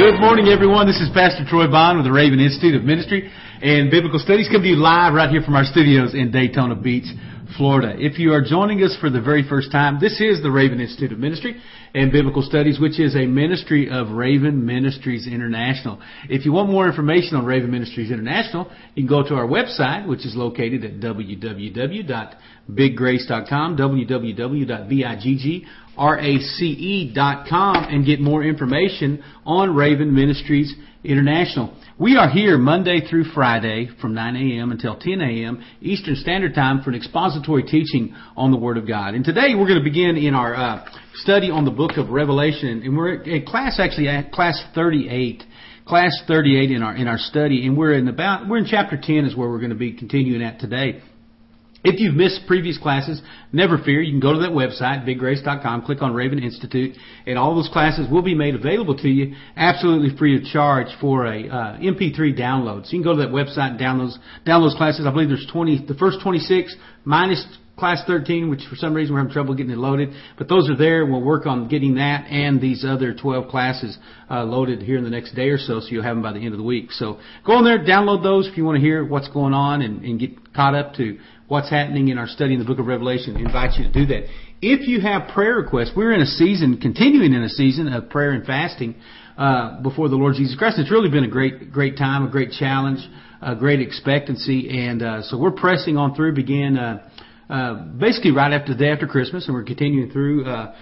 Good morning, everyone. This is Pastor Troy Bond with the Raven Institute of Ministry and Biblical Studies. Come to you live right here from our studios in Daytona Beach, Florida. If you are joining us for the very first time, this is the Raven Institute of Ministry and Biblical Studies, which is a ministry of Raven Ministries International. If you want more information on Raven Ministries International, you can go to our website, which is located at www.biggrace.com, www.bigg race.com and get more information on Raven Ministries International. We are here Monday through Friday from 9 a.m. until 10 a.m. Eastern Standard Time for an expository teaching on the Word of God. And today we're going to begin in our uh, study on the book of Revelation, and we're at class actually at class 38 class 38 in our in our study and we're in about we're in chapter 10 is where we're going to be continuing at today if you've missed previous classes, never fear. You can go to that website, biggrace.com, click on Raven Institute, and all those classes will be made available to you absolutely free of charge for a uh, MP3 download. So you can go to that website and download download those classes. I believe there's 20, the first 26 minus class 13, which for some reason we're having trouble getting it loaded. But those are there. We'll work on getting that and these other 12 classes uh, loaded here in the next day or so, so you'll have them by the end of the week. So go on there, download those if you want to hear what's going on and, and get caught up to what's happening in our study in the book of Revelation. I invite you to do that. If you have prayer requests, we're in a season, continuing in a season of prayer and fasting uh, before the Lord Jesus Christ. It's really been a great, great time, a great challenge, a great expectancy, and uh, so we're pressing on through. Began uh, uh, basically right after the day after Christmas, and we're continuing through uh,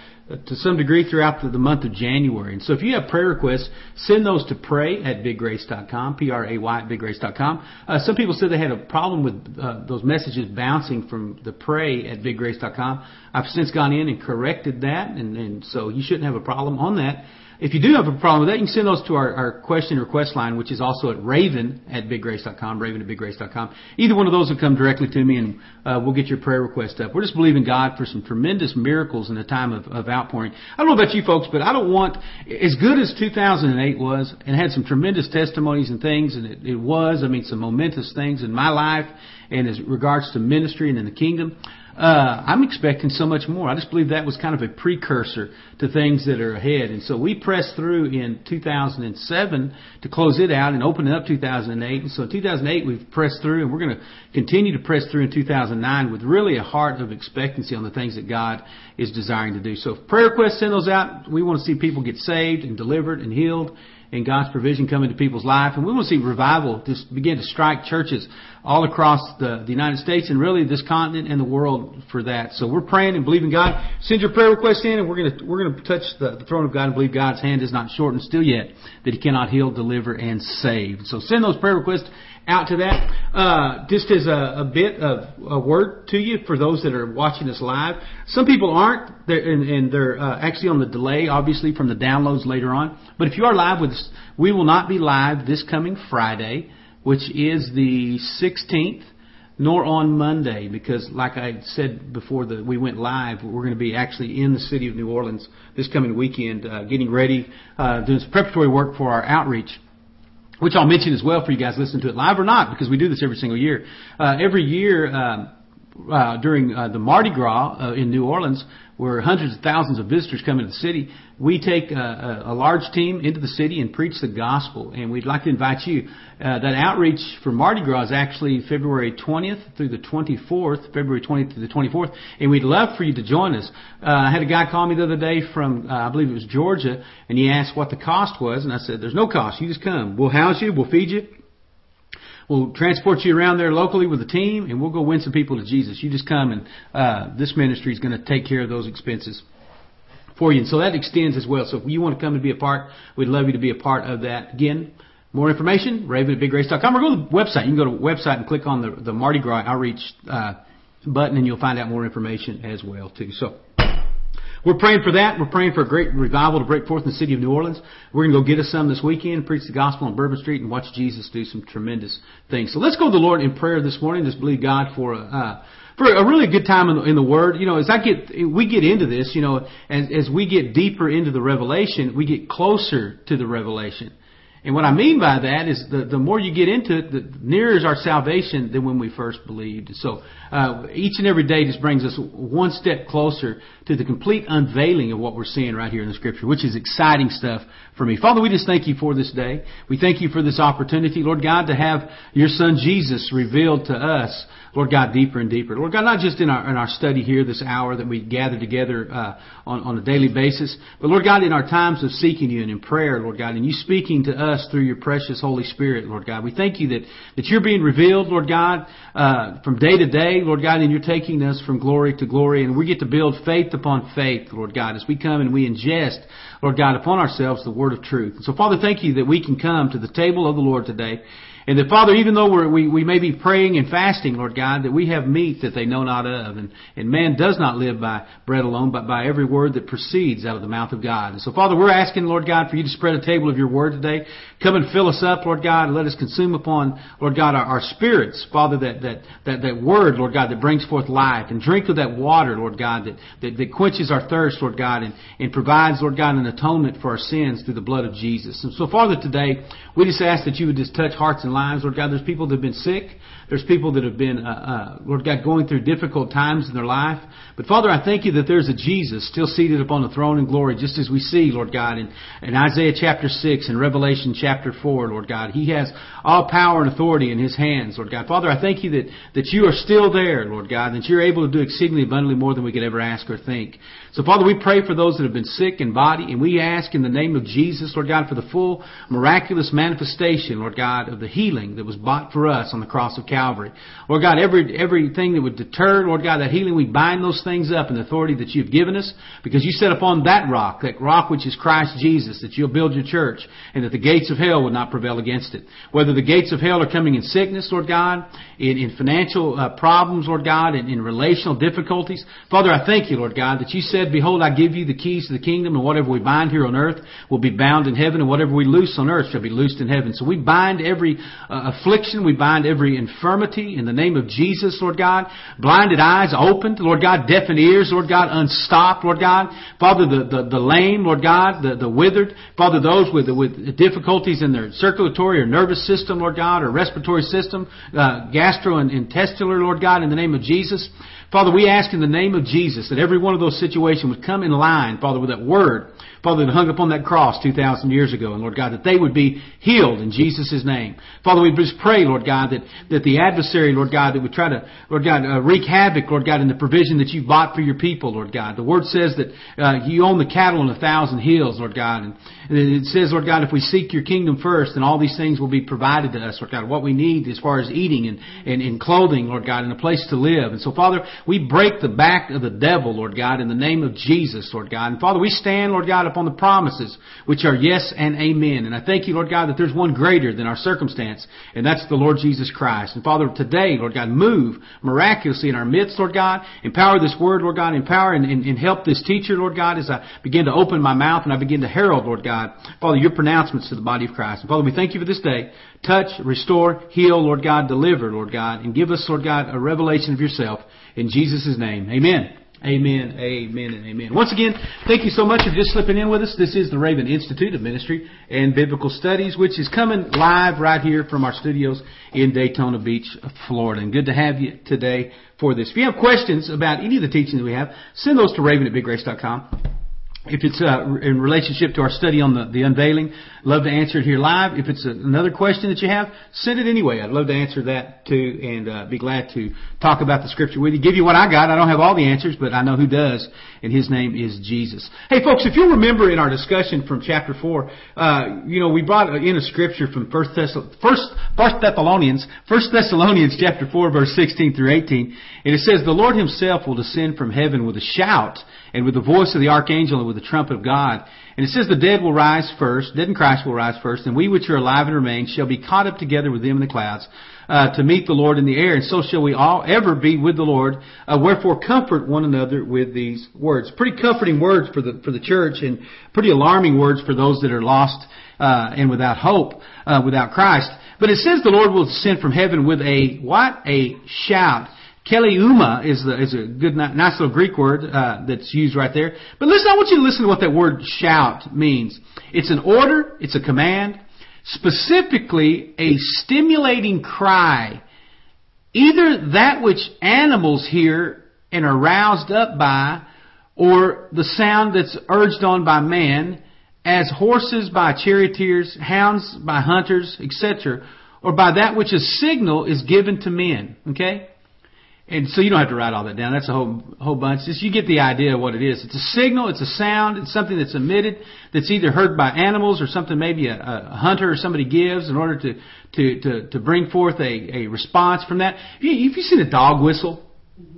to some degree throughout the, the, month of January. And so if you have prayer requests, send those to pray at biggrace.com, P-R-A-Y at biggrace.com. Uh, some people said they had a problem with uh, those messages bouncing from the pray at biggrace.com. I've since gone in and corrected that, and, and so you shouldn't have a problem on that. If you do have a problem with that, you can send those to our, our question request line, which is also at raven at biggrace.com, raven at biggrace.com. Either one of those will come directly to me and uh, we'll get your prayer request up. We're just believing God for some tremendous miracles in a time of, of outpouring. I don't know about you folks, but I don't want, as good as 2008 was and had some tremendous testimonies and things, and it, it was, I mean, some momentous things in my life and as regards to ministry and in the kingdom uh, I'm expecting so much more. I just believe that was kind of a precursor to things that are ahead. And so we pressed through in 2007 to close it out and open it up 2008. And so in 2008 we've pressed through and we're going to continue to press through in 2009 with really a heart of expectancy on the things that God is desiring to do. So prayer requests, send those out. We want to see people get saved and delivered and healed and God's provision come into people's life. And we want to see revival just begin to strike churches all across the, the United States and really this continent and the world for that. So we're praying and believing God. Send your prayer request in and we're going to, we're going to touch the, the throne of God and believe God's hand is not shortened still yet that He cannot heal, deliver, and save. So send those prayer requests out to that. Uh, just as a, a bit of a word to you for those that are watching us live. Some people aren't, they're, and, and, they're uh, actually on the delay, obviously, from the downloads later on. But if you are live with us, we will not be live this coming Friday, which is the 16th nor on Monday because, like I said before that we went live, we're going to be actually in the city of New Orleans this coming weekend, uh, getting ready, uh, doing some preparatory work for our outreach which I'll mention as well for you guys listening to it live or not, because we do this every single year. Uh, every year, um, uh, during uh, the Mardi Gras uh, in New Orleans, where hundreds of thousands of visitors come into the city, we take a, a, a large team into the city and preach the gospel. And we'd like to invite you. Uh, that outreach for Mardi Gras is actually February 20th through the 24th, February 20th through the 24th, and we'd love for you to join us. Uh, I had a guy call me the other day from, uh, I believe it was Georgia, and he asked what the cost was, and I said, "There's no cost. You just come. We'll house you. We'll feed you." We'll transport you around there locally with a team, and we'll go win some people to Jesus. You just come, and uh, this ministry is going to take care of those expenses for you. And so that extends as well. So if you want to come and be a part, we'd love you to be a part of that. Again, more information, raven at biggrace.com, or go to the website. You can go to the website and click on the, the Mardi Gras outreach uh, button, and you'll find out more information as well too. So. We're praying for that. We're praying for a great revival to break forth in the city of New Orleans. We're going to go get us some this weekend, preach the gospel on Bourbon Street, and watch Jesus do some tremendous things. So let's go to the Lord in prayer this morning. Just believe God for a, uh, for a really good time in the, in the Word. You know, as I get, we get into this, you know, as, as we get deeper into the revelation, we get closer to the revelation. And what I mean by that is the, the more you get into it, the nearer is our salvation than when we first believed. So uh, each and every day just brings us one step closer to the complete unveiling of what we're seeing right here in the Scripture, which is exciting stuff for me. Father, we just thank you for this day. We thank you for this opportunity, Lord God, to have your Son Jesus revealed to us Lord God, deeper and deeper. Lord God, not just in our in our study here this hour that we gather together uh, on on a daily basis, but Lord God, in our times of seeking you and in prayer, Lord God, and you speaking to us through your precious Holy Spirit, Lord God. We thank you that that you're being revealed, Lord God, uh, from day to day, Lord God, and you're taking us from glory to glory, and we get to build faith upon faith, Lord God, as we come and we ingest, Lord God, upon ourselves the word of truth. And so, Father, thank you that we can come to the table of the Lord today. And that, Father, even though we, we may be praying and fasting, Lord God, that we have meat that they know not of. And, and man does not live by bread alone, but by every word that proceeds out of the mouth of God. And so, Father, we're asking, Lord God, for you to spread a table of your word today. Come and fill us up, Lord God, and let us consume upon, Lord God, our, our spirits, Father, that, that, that, that word, Lord God, that brings forth life. And drink of that water, Lord God, that, that, that quenches our thirst, Lord God, and, and provides, Lord God, an atonement for our sins through the blood of Jesus. And so, Father, today, we just ask that you would just touch hearts and lives, Lord God. There's people that have been sick. There's people that have been, uh, uh, Lord God, going through difficult times in their life. But Father, I thank you that there's a Jesus still seated upon the throne in glory, just as we see, Lord God, in, in Isaiah chapter 6 and Revelation chapter 4, Lord God. He has all power and authority in His hands, Lord God. Father, I thank you that, that you are still there, Lord God, and that you're able to do exceedingly abundantly more than we could ever ask or think. So Father, we pray for those that have been sick in body, and we ask in the name of Jesus, Lord God, for the full miraculous manifestation, Lord God, of the healing that was bought for us on the cross of Calvary. Lord God, every, everything that would deter, Lord God, that healing, we bind those things up in the authority that you've given us, because you set upon that rock, that rock which is Christ Jesus, that you'll build your church, and that the gates of hell would not prevail against it. Whether the gates of hell are coming in sickness, Lord God, in, in financial uh, problems, Lord God, in, in relational difficulties. Father, I thank you, Lord God, that you said, Behold, I give you the keys to the kingdom, and whatever we bind here on earth will be bound in heaven, and whatever we loose on earth shall be loosed in heaven. So we bind every uh, affliction, we bind every infirmity in the name of Jesus, Lord God. Blinded eyes opened, Lord God, deafened ears, Lord God, unstopped, Lord God. Father, the, the, the lame, Lord God, the, the withered. Father, those with, with difficulties in their circulatory or nervous system, Lord God, or respiratory system, uh, gastrointestinal, Lord God, in the name of Jesus. Father, we ask in the name of Jesus that every one of those situations would come in line, Father, with that word Father, that hung upon that cross 2,000 years ago. And Lord God, that they would be healed in Jesus' name. Father, we just pray, Lord God, that, that the adversary, Lord God, that would try to, Lord God, uh, wreak havoc, Lord God, in the provision that you bought for your people, Lord God. The word says that uh, you own the cattle on a thousand hills, Lord God. And it says, Lord God, if we seek your kingdom first, then all these things will be provided to us, Lord God. What we need as far as eating and, and, and clothing, Lord God, and a place to live. And so, Father, we break the back of the devil, Lord God, in the name of Jesus, Lord God. And Father, we stand, Lord God, upon the promises, which are yes and amen. And I thank you, Lord God, that there's one greater than our circumstance, and that's the Lord Jesus Christ. And Father, today, Lord God, move miraculously in our midst, Lord God. Empower this word, Lord God. Empower and, and, and help this teacher, Lord God, as I begin to open my mouth and I begin to herald, Lord God, Father, your pronouncements to the body of Christ. And Father, we thank you for this day. Touch, restore, heal, Lord God, deliver, Lord God, and give us, Lord God, a revelation of yourself. In Jesus' name, amen. Amen, amen, and amen. Once again, thank you so much for just slipping in with us. This is the Raven Institute of Ministry and Biblical Studies, which is coming live right here from our studios in Daytona Beach, Florida. And good to have you today for this. If you have questions about any of the teachings we have, send those to raven at biggrace.com. If it's uh, in relationship to our study on the, the unveiling, love to answer it here live. If it's another question that you have, send it anyway. I'd love to answer that too, and uh, be glad to talk about the scripture with you. Give you what I got. I don't have all the answers, but I know who does, and His name is Jesus. Hey, folks, if you remember in our discussion from chapter four, uh, you know we brought in a scripture from First, Thess- First, Thessalonians, First Thessalonians chapter four, verse sixteen through eighteen, and it says, "The Lord Himself will descend from heaven with a shout." And with the voice of the archangel and with the trumpet of God. And it says the dead will rise first, dead in Christ will rise first, and we which are alive and remain shall be caught up together with them in the clouds uh, to meet the Lord in the air, and so shall we all ever be with the Lord. Uh, wherefore comfort one another with these words. Pretty comforting words for the for the church, and pretty alarming words for those that are lost uh, and without hope, uh, without Christ. But it says the Lord will descend from heaven with a what? A shout Keleusma is, the, is a good, nice little Greek word uh, that's used right there. But listen, I want you to listen to what that word shout means. It's an order, it's a command. specifically a stimulating cry, either that which animals hear and are roused up by, or the sound that's urged on by man, as horses by charioteers, hounds by hunters, etc., or by that which a signal is given to men. Okay? And so you don't have to write all that down. That's a whole whole bunch. Just you get the idea of what it is. It's a signal. It's a sound. It's something that's emitted that's either heard by animals or something maybe a, a hunter or somebody gives in order to to to, to bring forth a, a response from that. If you, if you seen a dog whistle,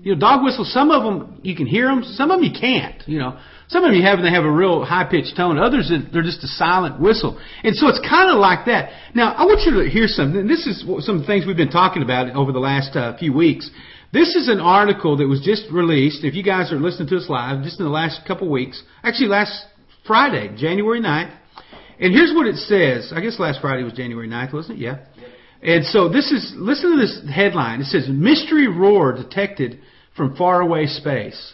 you know dog whistles. Some of them you can hear them. Some of them you can't. You know. Some of them you have, and they have a real high pitched tone. Others, they're just a silent whistle. And so it's kind of like that. Now, I want you to hear something. This is some things we've been talking about over the last uh, few weeks. This is an article that was just released. If you guys are listening to us live, just in the last couple weeks, actually last Friday, January 9th. And here's what it says. I guess last Friday was January 9th, wasn't it? Yeah. And so this is, listen to this headline. It says, Mystery Roar Detected from Faraway Space.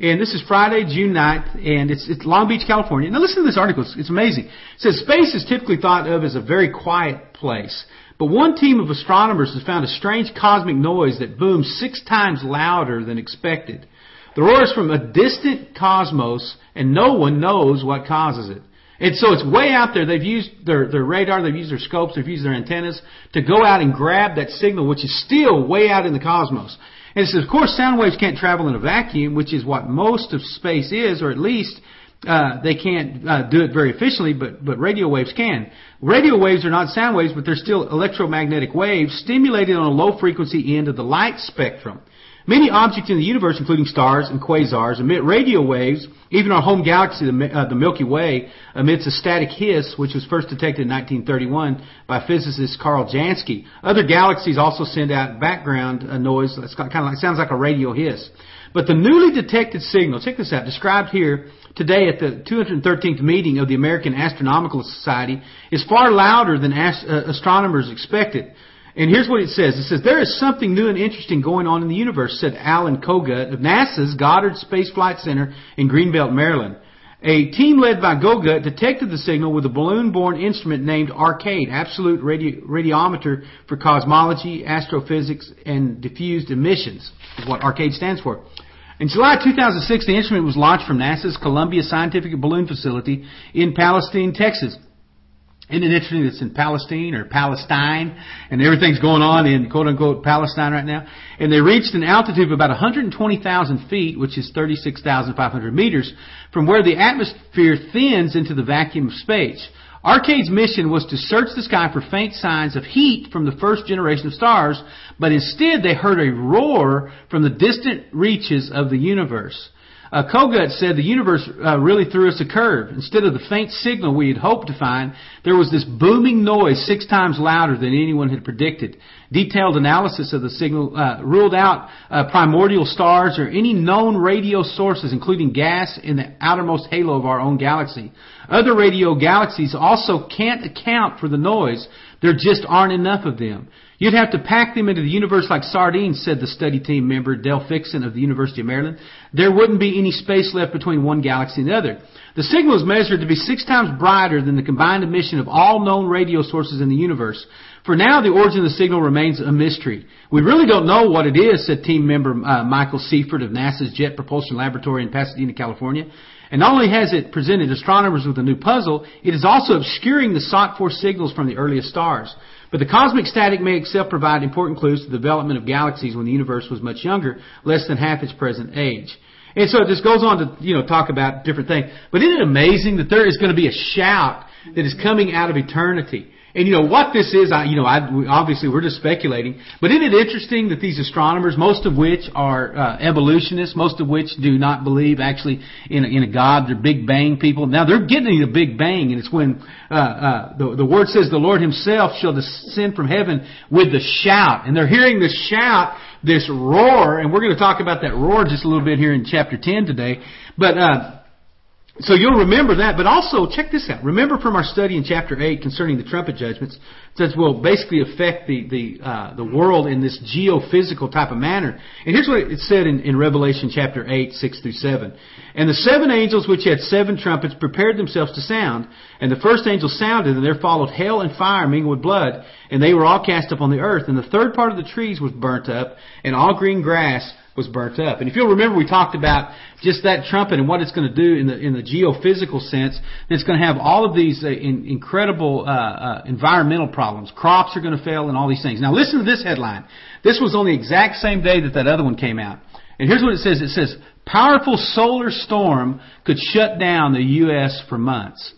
And this is Friday, June 9th, and it's, it's Long Beach, California. Now listen to this article. It's, it's amazing. It says space is typically thought of as a very quiet place. But one team of astronomers has found a strange cosmic noise that booms six times louder than expected. The roar is from a distant cosmos, and no one knows what causes it. And so it's way out there. They've used their, their radar, they've used their scopes, they've used their antennas to go out and grab that signal, which is still way out in the cosmos. And it says, of course, sound waves can't travel in a vacuum, which is what most of space is, or at least uh, they can't uh, do it very efficiently, but, but radio waves can. Radio waves are not sound waves, but they're still electromagnetic waves stimulated on a low frequency end of the light spectrum. Many objects in the universe, including stars and quasars, emit radio waves. Even our home galaxy, the, uh, the Milky Way, emits a static hiss, which was first detected in 1931 by physicist Carl Jansky. Other galaxies also send out background uh, noise that's kind of like sounds like a radio hiss. But the newly detected signal, check this out, described here today at the 213th meeting of the American Astronomical Society, is far louder than ast- uh, astronomers expected. And here's what it says. It says, there is something new and interesting going on in the universe, said Alan Kogut of NASA's Goddard Space Flight Center in Greenbelt, Maryland. A team led by Kogut detected the signal with a balloon-borne instrument named ARCADE, Absolute Radio- Radiometer for Cosmology, Astrophysics, and Diffused Emissions, is what ARCADE stands for. In July 2006, the instrument was launched from NASA's Columbia Scientific Balloon Facility in Palestine, Texas. Isn't it interesting it's in Palestine or Palestine and everything's going on in quote unquote Palestine right now? And they reached an altitude of about 120,000 feet, which is 36,500 meters, from where the atmosphere thins into the vacuum of space. ARCADE's mission was to search the sky for faint signs of heat from the first generation of stars, but instead they heard a roar from the distant reaches of the universe. Uh, Kogut said the universe uh, really threw us a curve. Instead of the faint signal we had hoped to find, there was this booming noise six times louder than anyone had predicted. Detailed analysis of the signal uh, ruled out uh, primordial stars or any known radio sources, including gas in the outermost halo of our own galaxy. Other radio galaxies also can't account for the noise. There just aren't enough of them. You'd have to pack them into the universe like sardines, said the study team member Dale Fixsen of the University of Maryland. There wouldn't be any space left between one galaxy and the other. The signal is measured to be six times brighter than the combined emission of all known radio sources in the universe. For now, the origin of the signal remains a mystery. We really don't know what it is, said team member uh, Michael Seiffert of NASA's Jet Propulsion Laboratory in Pasadena, California. And not only has it presented astronomers with a new puzzle, it is also obscuring the sought for signals from the earliest stars. But the cosmic static may itself provide important clues to the development of galaxies when the universe was much younger, less than half its present age. And so it just goes on to, you know, talk about different things. But isn't it amazing that there is going to be a shout that is coming out of eternity? And you know what this is, I, you know, I, obviously we're just speculating, but isn't it interesting that these astronomers, most of which are uh, evolutionists, most of which do not believe actually in a, in a God, they're Big Bang people. Now they're getting the Big Bang, and it's when uh, uh, the the word says the Lord Himself shall descend from heaven with the shout, and they're hearing the shout, this roar, and we're going to talk about that roar just a little bit here in chapter ten today, but. Uh, so you'll remember that, but also check this out. Remember from our study in chapter eight concerning the trumpet judgments, that will basically affect the the uh, the world in this geophysical type of manner. And here's what it said in, in Revelation chapter eight, six through seven. And the seven angels which had seven trumpets prepared themselves to sound. And the first angel sounded, and there followed hail and fire mingled with blood, and they were all cast up on the earth. And the third part of the trees was burnt up, and all green grass was burnt up. And if you'll remember, we talked about just that trumpet and what it's going to do in the in the geophysical sense. It's going to have all of these uh, in, incredible uh, uh, environmental problems. Crops are going to fail and all these things. Now listen to this headline. This was on the exact same day that that other one came out. And here's what it says. It says, powerful solar storm could shut down the U.S. for months.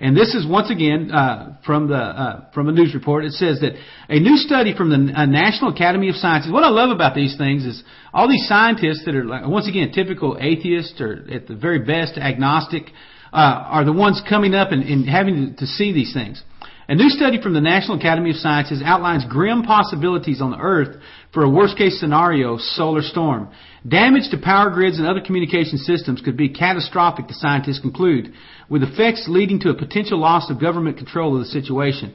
And this is once again uh, from the uh, from a news report. It says that a new study from the uh, National Academy of Sciences. What I love about these things is all these scientists that are like, once again typical atheists or at the very best agnostic uh, are the ones coming up and, and having to, see these things. A new study from the National Academy of Sciences outlines grim possibilities on the Earth for a worst case scenario solar storm. Damage to power grids and other communication systems could be catastrophic, the scientists conclude, with effects leading to a potential loss of government control of the situation.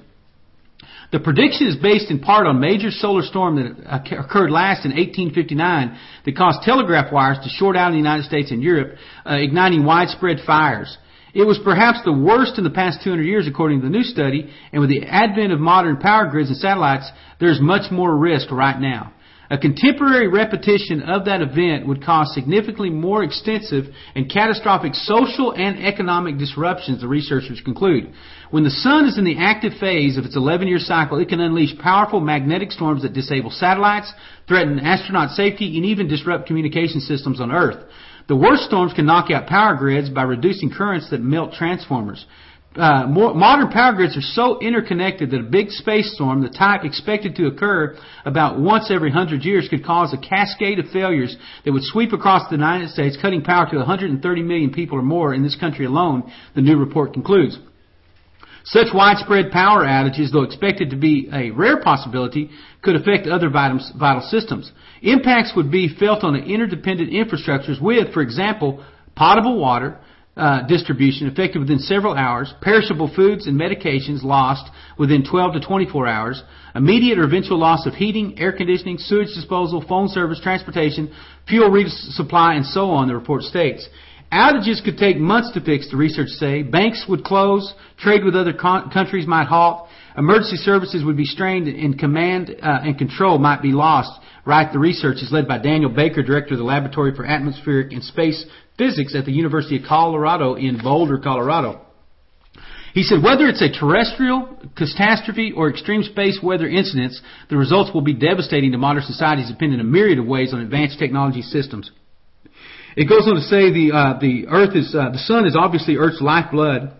The prediction is based in part on a major solar storm that occurred last in 1859 that caused telegraph wires to short out in the United States and Europe, uh, igniting widespread fires. It was perhaps the worst in the past 200 years, according to the new study, and with the advent of modern power grids and satellites, there's much more risk right now. A contemporary repetition of that event would cause significantly more extensive and catastrophic social and economic disruptions, the researchers conclude. When the sun is in the active phase of its 11 year cycle, it can unleash powerful magnetic storms that disable satellites, threaten astronaut safety, and even disrupt communication systems on Earth. The worst storms can knock out power grids by reducing currents that melt transformers. Uh, more, modern power grids are so interconnected that a big space storm, the type expected to occur about once every hundred years, could cause a cascade of failures that would sweep across the United States, cutting power to 130 million people or more in this country alone, the new report concludes. Such widespread power outages, though expected to be a rare possibility, could affect other vital systems. Impacts would be felt on the interdependent infrastructures with, for example, potable water, uh, distribution effective within several hours, perishable foods and medications lost within 12 to 24 hours, immediate or eventual loss of heating, air conditioning, sewage disposal, phone service, transportation, fuel resupply, and so on, the report states. Outages could take months to fix, the research say. Banks would close, trade with other con- countries might halt, emergency services would be strained, and command uh, and control might be lost. Right, the research is led by Daniel Baker, director of the Laboratory for Atmospheric and Space Physics at the University of Colorado in Boulder, Colorado. He said, whether it's a terrestrial catastrophe or extreme space weather incidents, the results will be devastating to modern societies depending in a myriad of ways on advanced technology systems. It goes on to say the uh, the Earth is uh, the Sun is obviously Earth's lifeblood.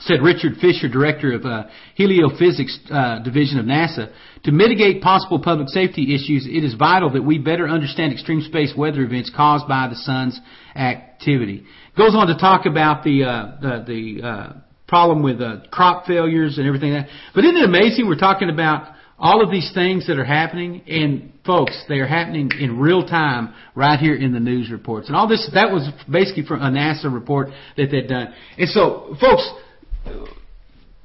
Said Richard Fisher, director of uh, Heliophysics uh, division of NASA, to mitigate possible public safety issues, it is vital that we better understand extreme space weather events caused by the sun's activity. Goes on to talk about the uh, the, the uh, problem with crop failures and everything. Like that. But isn't it amazing? We're talking about all of these things that are happening, and folks, they are happening in real time right here in the news reports. And all this, that was basically from a NASA report that they'd done. And so, folks,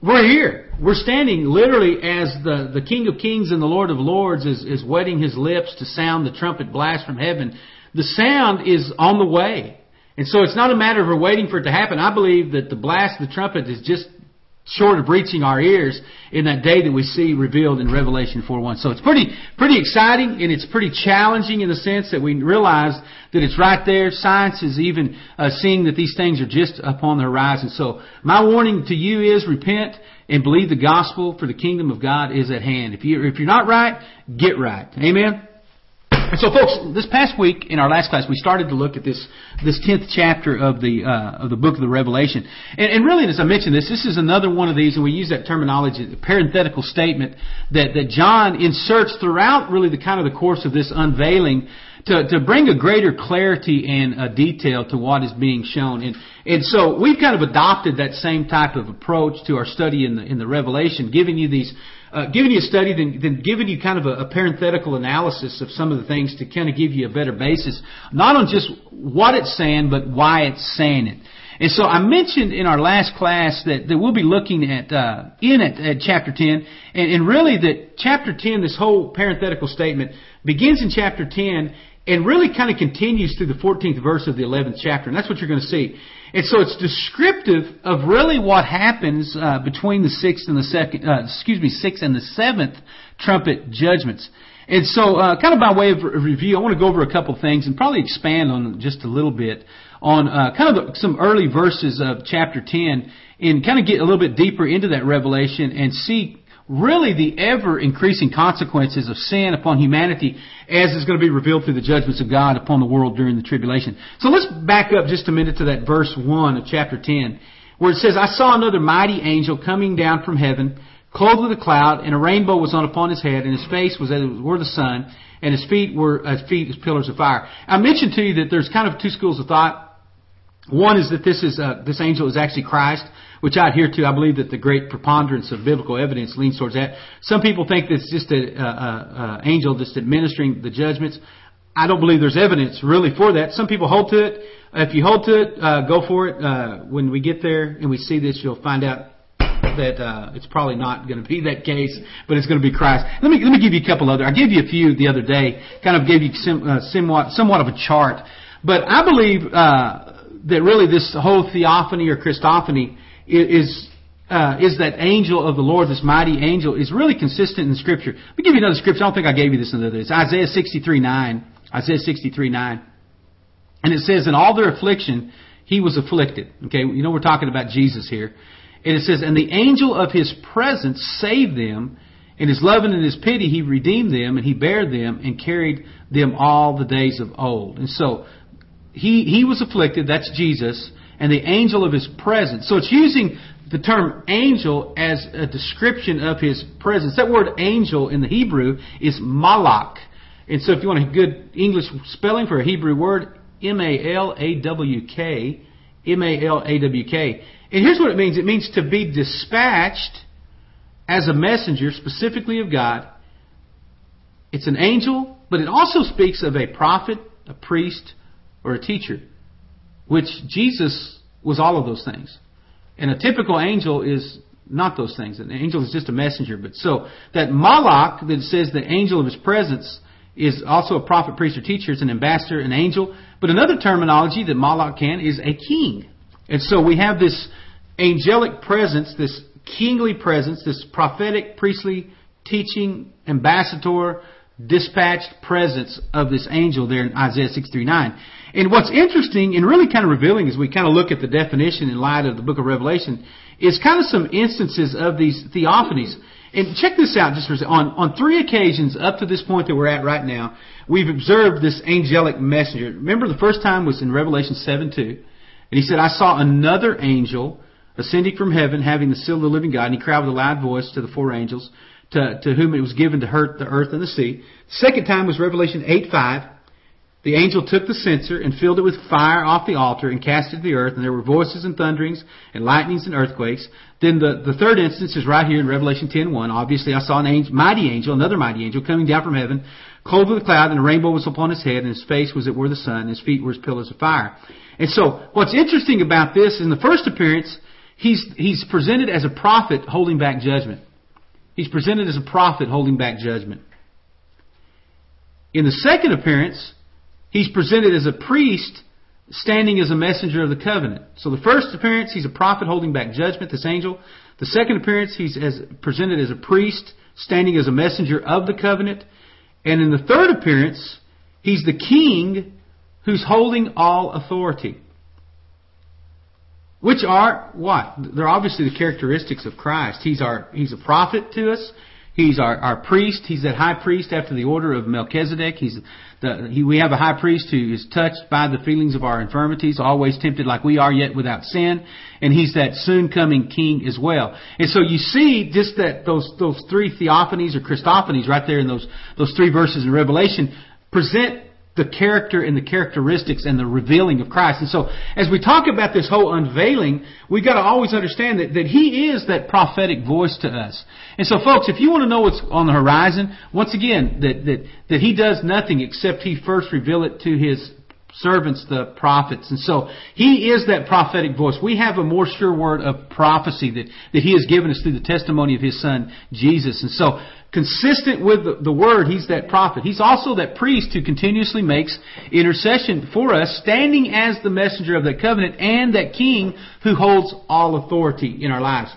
we're here. We're standing literally as the, the King of Kings and the Lord of Lords is, is wetting his lips to sound the trumpet blast from heaven. The sound is on the way. And so it's not a matter of waiting for it to happen. I believe that the blast the trumpet is just short of reaching our ears in that day that we see revealed in Revelation 4:1. So it's pretty pretty exciting and it's pretty challenging in the sense that we realize that it's right there. Science is even uh, seeing that these things are just upon the horizon. So my warning to you is repent and believe the gospel for the kingdom of God is at hand. If you if you're not right, get right. Amen. And so, folks, this past week in our last class, we started to look at this this tenth chapter of the uh, of the book of the Revelation. And, and really, as I mentioned this, this is another one of these, and we use that terminology, the parenthetical statement that that John inserts throughout really the kind of the course of this unveiling to, to bring a greater clarity and detail to what is being shown. And, and so we've kind of adopted that same type of approach to our study in the, in the Revelation, giving you these uh, giving you a study, then, then giving you kind of a, a parenthetical analysis of some of the things to kind of give you a better basis, not on just what it's saying, but why it's saying it. And so I mentioned in our last class that, that we'll be looking at, uh, in at, at chapter 10, and, and really that chapter 10, this whole parenthetical statement, begins in chapter 10 and really kind of continues through the 14th verse of the 11th chapter, and that's what you're going to see. And so it's descriptive of really what happens uh, between the sixth and the second, uh, excuse me, sixth and the seventh trumpet judgments. And so, uh, kind of by way of review, I want to go over a couple things and probably expand on just a little bit on uh, kind of some early verses of chapter 10 and kind of get a little bit deeper into that revelation and see really the ever increasing consequences of sin upon humanity as is going to be revealed through the judgments of God upon the world during the tribulation. So let's back up just a minute to that verse 1 of chapter 10 where it says, I saw another mighty angel coming down from heaven clothed with a cloud, and a rainbow was on upon his head, and his face was as it were the sun, and his feet were as feet as pillars of fire. I mentioned to you that there's kind of two schools of thought. One is that this is uh, this angel is actually Christ, which I adhere to. I believe that the great preponderance of biblical evidence leans towards that. Some people think it's just an angel just administering the judgments. I don't believe there's evidence really for that. Some people hold to it. If you hold to it, uh, go for it. Uh, when we get there and we see this, you'll find out that uh, it's probably not going to be that case, but it's going to be Christ. Let me let me give you a couple other. I gave you a few the other day. Kind of gave you sim, uh, somewhat somewhat of a chart, but I believe uh, that really this whole theophany or Christophany is. Uh, is that angel of the Lord, this mighty angel, is really consistent in Scripture. Let me give you another Scripture. I don't think I gave you this in the other day. It's Isaiah 63 9. Isaiah 63 9. And it says, In all their affliction, he was afflicted. Okay, you know we're talking about Jesus here. And it says, And the angel of his presence saved them. In his love and his pity, he redeemed them, and he bare them, and carried them all the days of old. And so, he, he was afflicted, that's Jesus, and the angel of his presence. So it's using the term angel as a description of his presence. That word angel in the Hebrew is malak. And so if you want a good English spelling for a Hebrew word, M-A-L-A-W-K, M-A-L-A-W-K. And here's what it means it means to be dispatched as a messenger, specifically of God. It's an angel, but it also speaks of a prophet, a priest, or a teacher, which Jesus was all of those things. And a typical angel is not those things. An angel is just a messenger. But so that Malach that says the angel of his presence is also a prophet, priest, or teacher. It's an ambassador, an angel. But another terminology that Malach can is a king. And so we have this angelic presence, this kingly presence, this prophetic, priestly, teaching, ambassador, dispatched presence of this angel there in Isaiah 639. And what's interesting and really kind of revealing as we kind of look at the definition in light of the book of Revelation is kind of some instances of these theophanies. And check this out just for a second. On, on three occasions up to this point that we're at right now, we've observed this angelic messenger. Remember the first time was in Revelation 7 2. And he said, I saw another angel ascending from heaven, having the seal of the living God, and he cried with a loud voice to the four angels, to, to whom it was given to hurt the earth and the sea. Second time was Revelation 8 5. The angel took the censer and filled it with fire off the altar and cast it to the earth, and there were voices and thunderings and lightnings and earthquakes. Then the, the third instance is right here in Revelation 10.1. Obviously, I saw an angel, mighty angel, another mighty angel, coming down from heaven, clothed with a cloud, and a rainbow was upon his head, and his face was as it were the sun, and his feet were as pillars of fire. And so, what's interesting about this, in the first appearance, he's, he's presented as a prophet holding back judgment. He's presented as a prophet holding back judgment. In the second appearance, He's presented as a priest standing as a messenger of the covenant. So the first appearance, he's a prophet holding back judgment, this angel. The second appearance, he's as, presented as a priest standing as a messenger of the covenant. And in the third appearance, he's the king who's holding all authority. Which are what? They're obviously the characteristics of Christ. He's our, he's a prophet to us. He's our, our priest. He's that high priest after the order of Melchizedek. He's the, he, we have a high priest who is touched by the feelings of our infirmities, always tempted like we are, yet without sin. And he's that soon coming king as well. And so you see just that those, those three theophanies or Christophanies right there in those, those three verses in Revelation present the character and the characteristics and the revealing of Christ. And so, as we talk about this whole unveiling, we've got to always understand that, that He is that prophetic voice to us. And so, folks, if you want to know what's on the horizon, once again, that, that, that He does nothing except He first reveal it to His servants, the prophets. And so he is that prophetic voice. We have a more sure word of prophecy that, that he has given us through the testimony of his son, Jesus. And so consistent with the, word, he's that prophet. He's also that priest who continuously makes intercession for us, standing as the messenger of that covenant and that king who holds all authority in our lives.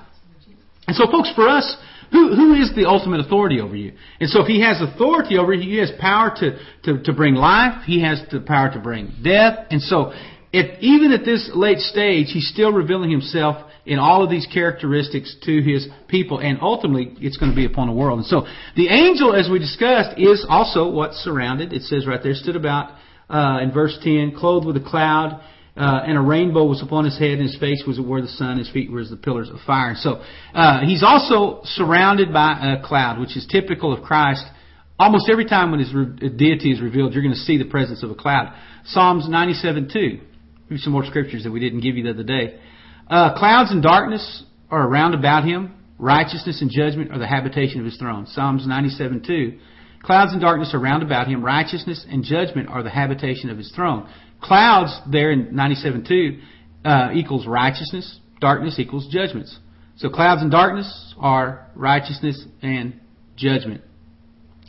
And so folks, for us, who, who is the ultimate authority over you? And so if he has authority over you, he has power to, to, to bring life, he has the power to bring death. And so if, even at this late stage, he's still revealing himself in all of these characteristics to his people, and ultimately it's going to be upon the world. And so the angel, as we discussed, is also what's surrounded. It says right there, stood about uh, in verse 10, clothed with a cloud uh, and a rainbow was upon his head, and his face was where the sun, his feet were as the pillars of fire. So uh, he's also surrounded by a cloud, which is typical of Christ. Almost every time when his deity is revealed, you're going to see the presence of a cloud. Psalms 97 2. Some more scriptures that we didn't give you the other day. Uh, clouds and darkness are around about him. Righteousness and judgment are the habitation of his throne. Psalms 97 2. Clouds and darkness are round about him. Righteousness and judgment are the habitation of his throne. Clouds there in 97.2 uh, equals righteousness. Darkness equals judgments. So clouds and darkness are righteousness and judgment.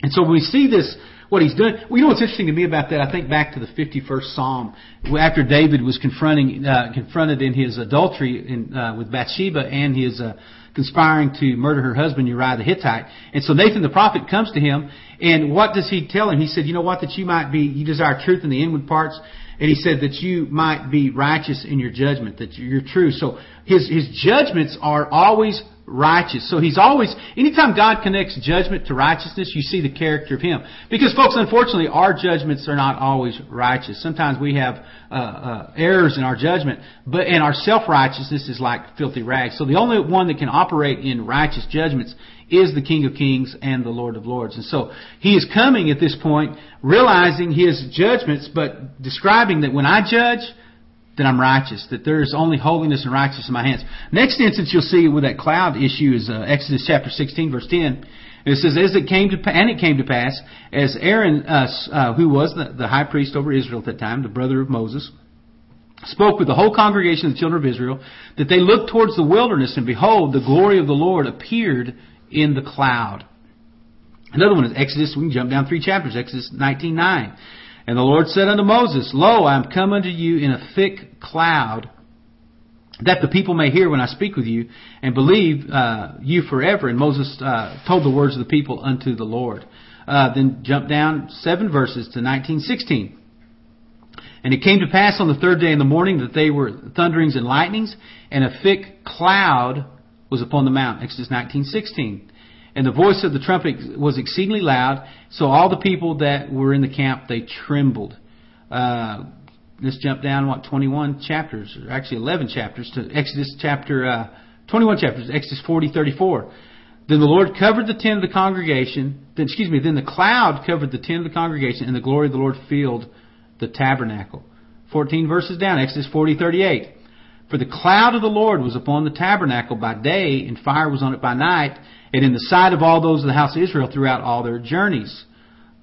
And so we see this, what he's doing, well, you know what's interesting to me about that? I think back to the 51st Psalm, after David was confronting, uh, confronted in his adultery in, uh, with Bathsheba and his uh, conspiring to murder her husband Uriah the Hittite. And so Nathan the prophet comes to him, and what does he tell him? He said, "You know what? That you might be, you desire truth in the inward parts." And he said that you might be righteous in your judgment, that you're true. So his, his judgments are always righteous. So he's always, anytime God connects judgment to righteousness, you see the character of him. Because folks, unfortunately, our judgments are not always righteous. Sometimes we have uh, uh, errors in our judgment, but and our self-righteousness is like filthy rags. So the only one that can operate in righteous judgments is the King of Kings and the Lord of Lords. And so he is coming at this point, realizing his judgments, but describing that when I judge, that I'm righteous, that there is only holiness and righteousness in my hands. Next instance you'll see with that cloud issue is uh, Exodus chapter 16 verse 10. It says, as it came to, and it came to pass, as Aaron, uh, uh, who was the, the high priest over Israel at that time, the brother of Moses, spoke with the whole congregation of the children of Israel, that they looked towards the wilderness, and behold, the glory of the Lord appeared in the cloud. Another one is Exodus, we can jump down three chapters, Exodus 19.9. And the Lord said unto Moses, Lo, I am come unto you in a thick cloud, that the people may hear when I speak with you, and believe uh, you forever. And Moses uh, told the words of the people unto the Lord. Uh, then jump down seven verses to 1916. And it came to pass on the third day in the morning that they were thunderings and lightnings, and a thick cloud was upon the mount. Exodus 19:16. And the voice of the trumpet was exceedingly loud, so all the people that were in the camp they trembled. Uh, let's jump down what 21 chapters, or actually 11 chapters to Exodus chapter uh, 21 chapters, Exodus 40:34. Then the Lord covered the tent of the congregation. Then, excuse me. Then the cloud covered the tent of the congregation, and the glory of the Lord filled the tabernacle. 14 verses down, Exodus 40:38. For the cloud of the Lord was upon the tabernacle by day, and fire was on it by night, and in the sight of all those of the house of Israel throughout all their journeys.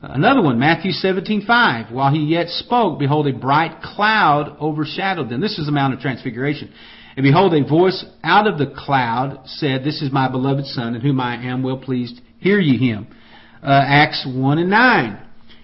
Another one, Matthew 17:5. While he yet spoke, behold, a bright cloud overshadowed them. This is the Mount of Transfiguration. And behold, a voice out of the cloud said, This is my beloved Son, in whom I am well pleased. Hear ye him. Uh, Acts 1 and 9.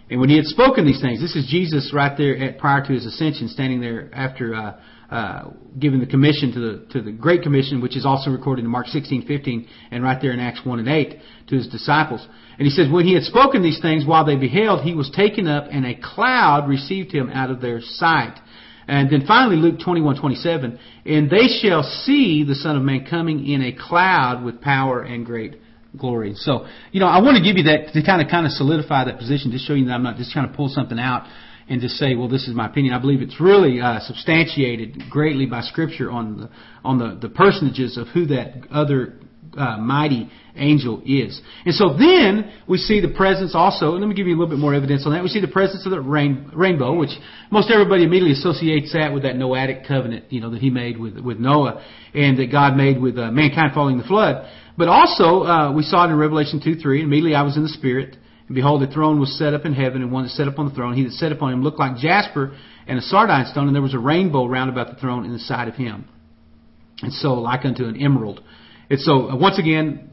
And when he had spoken these things, this is Jesus right there at, prior to his ascension, standing there after uh, uh, giving the commission to the to the Great Commission, which is also recorded in Mark 16, 15, and right there in Acts 1 and 8 to his disciples. And he says, when he had spoken these things while they beheld, he was taken up, and a cloud received him out of their sight. And then finally, Luke 21, 27, and they shall see the Son of Man coming in a cloud with power and great glory. So, you know, I want to give you that to kind of kind of solidify that position, just show you that I'm not just trying to pull something out and just say, well, this is my opinion. I believe it's really uh, substantiated greatly by Scripture on the on the, the personages of who that other uh, mighty angel is. And so then we see the presence also, let me give you a little bit more evidence on that. We see the presence of the rain, rainbow, which most everybody immediately associates that with that Noahic covenant, you know, that he made with, with Noah and that God made with uh, mankind following the flood. But also, uh, we saw it in Revelation 2 3, immediately I was in the Spirit, And behold, a throne was set up in heaven, and one that sat upon the throne. He that sat upon him looked like jasper and a sardine stone, and there was a rainbow round about the throne in the side of him. And so, like unto an emerald. And so, uh, once again,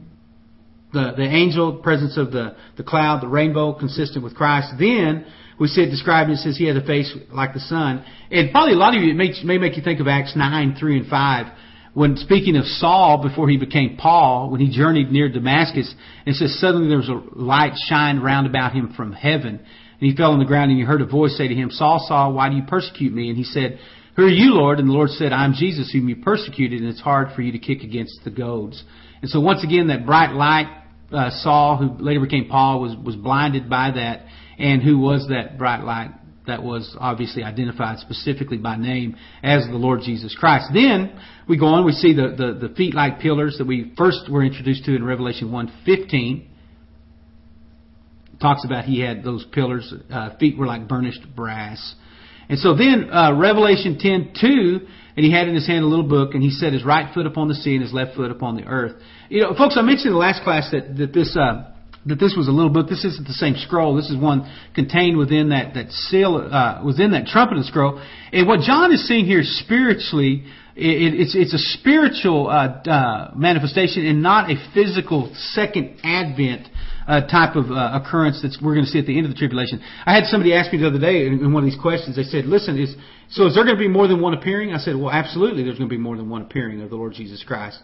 the, the angel, presence of the, the cloud, the rainbow, consistent with Christ. Then, we described, and it says he had a face like the sun. And probably a lot of you, it may, may make you think of Acts 9, 3 and 5 when speaking of Saul before he became Paul, when he journeyed near Damascus, it says suddenly there was a light shined round about him from heaven. And he fell on the ground and he heard a voice say to him, Saul, Saul, why do you persecute me? And he said, Who are you, Lord? And the Lord said, I'm Jesus whom you persecuted and it's hard for you to kick against the goads. And so once again, that bright light, uh, Saul, who later became Paul, was, was blinded by that. And who was that bright light? That was obviously identified specifically by name as the Lord Jesus Christ. Then we go on, we see the, the, the feet like pillars that we first were introduced to in Revelation 1.15. Talks about he had those pillars, uh, feet were like burnished brass. And so then uh, Revelation 10.2, and he had in his hand a little book, and he set his right foot upon the sea and his left foot upon the earth. You know, folks, I mentioned in the last class that, that this uh, that this was a little book. This isn't the same scroll. This is one contained within that that seal, uh, within that trumpet and scroll. And what John is seeing here spiritually, it, it's it's a spiritual uh, uh, manifestation and not a physical second advent uh, type of uh, occurrence that we're going to see at the end of the tribulation. I had somebody ask me the other day in, in one of these questions. They said, "Listen, is so is there going to be more than one appearing?" I said, "Well, absolutely. There's going to be more than one appearing of the Lord Jesus Christ."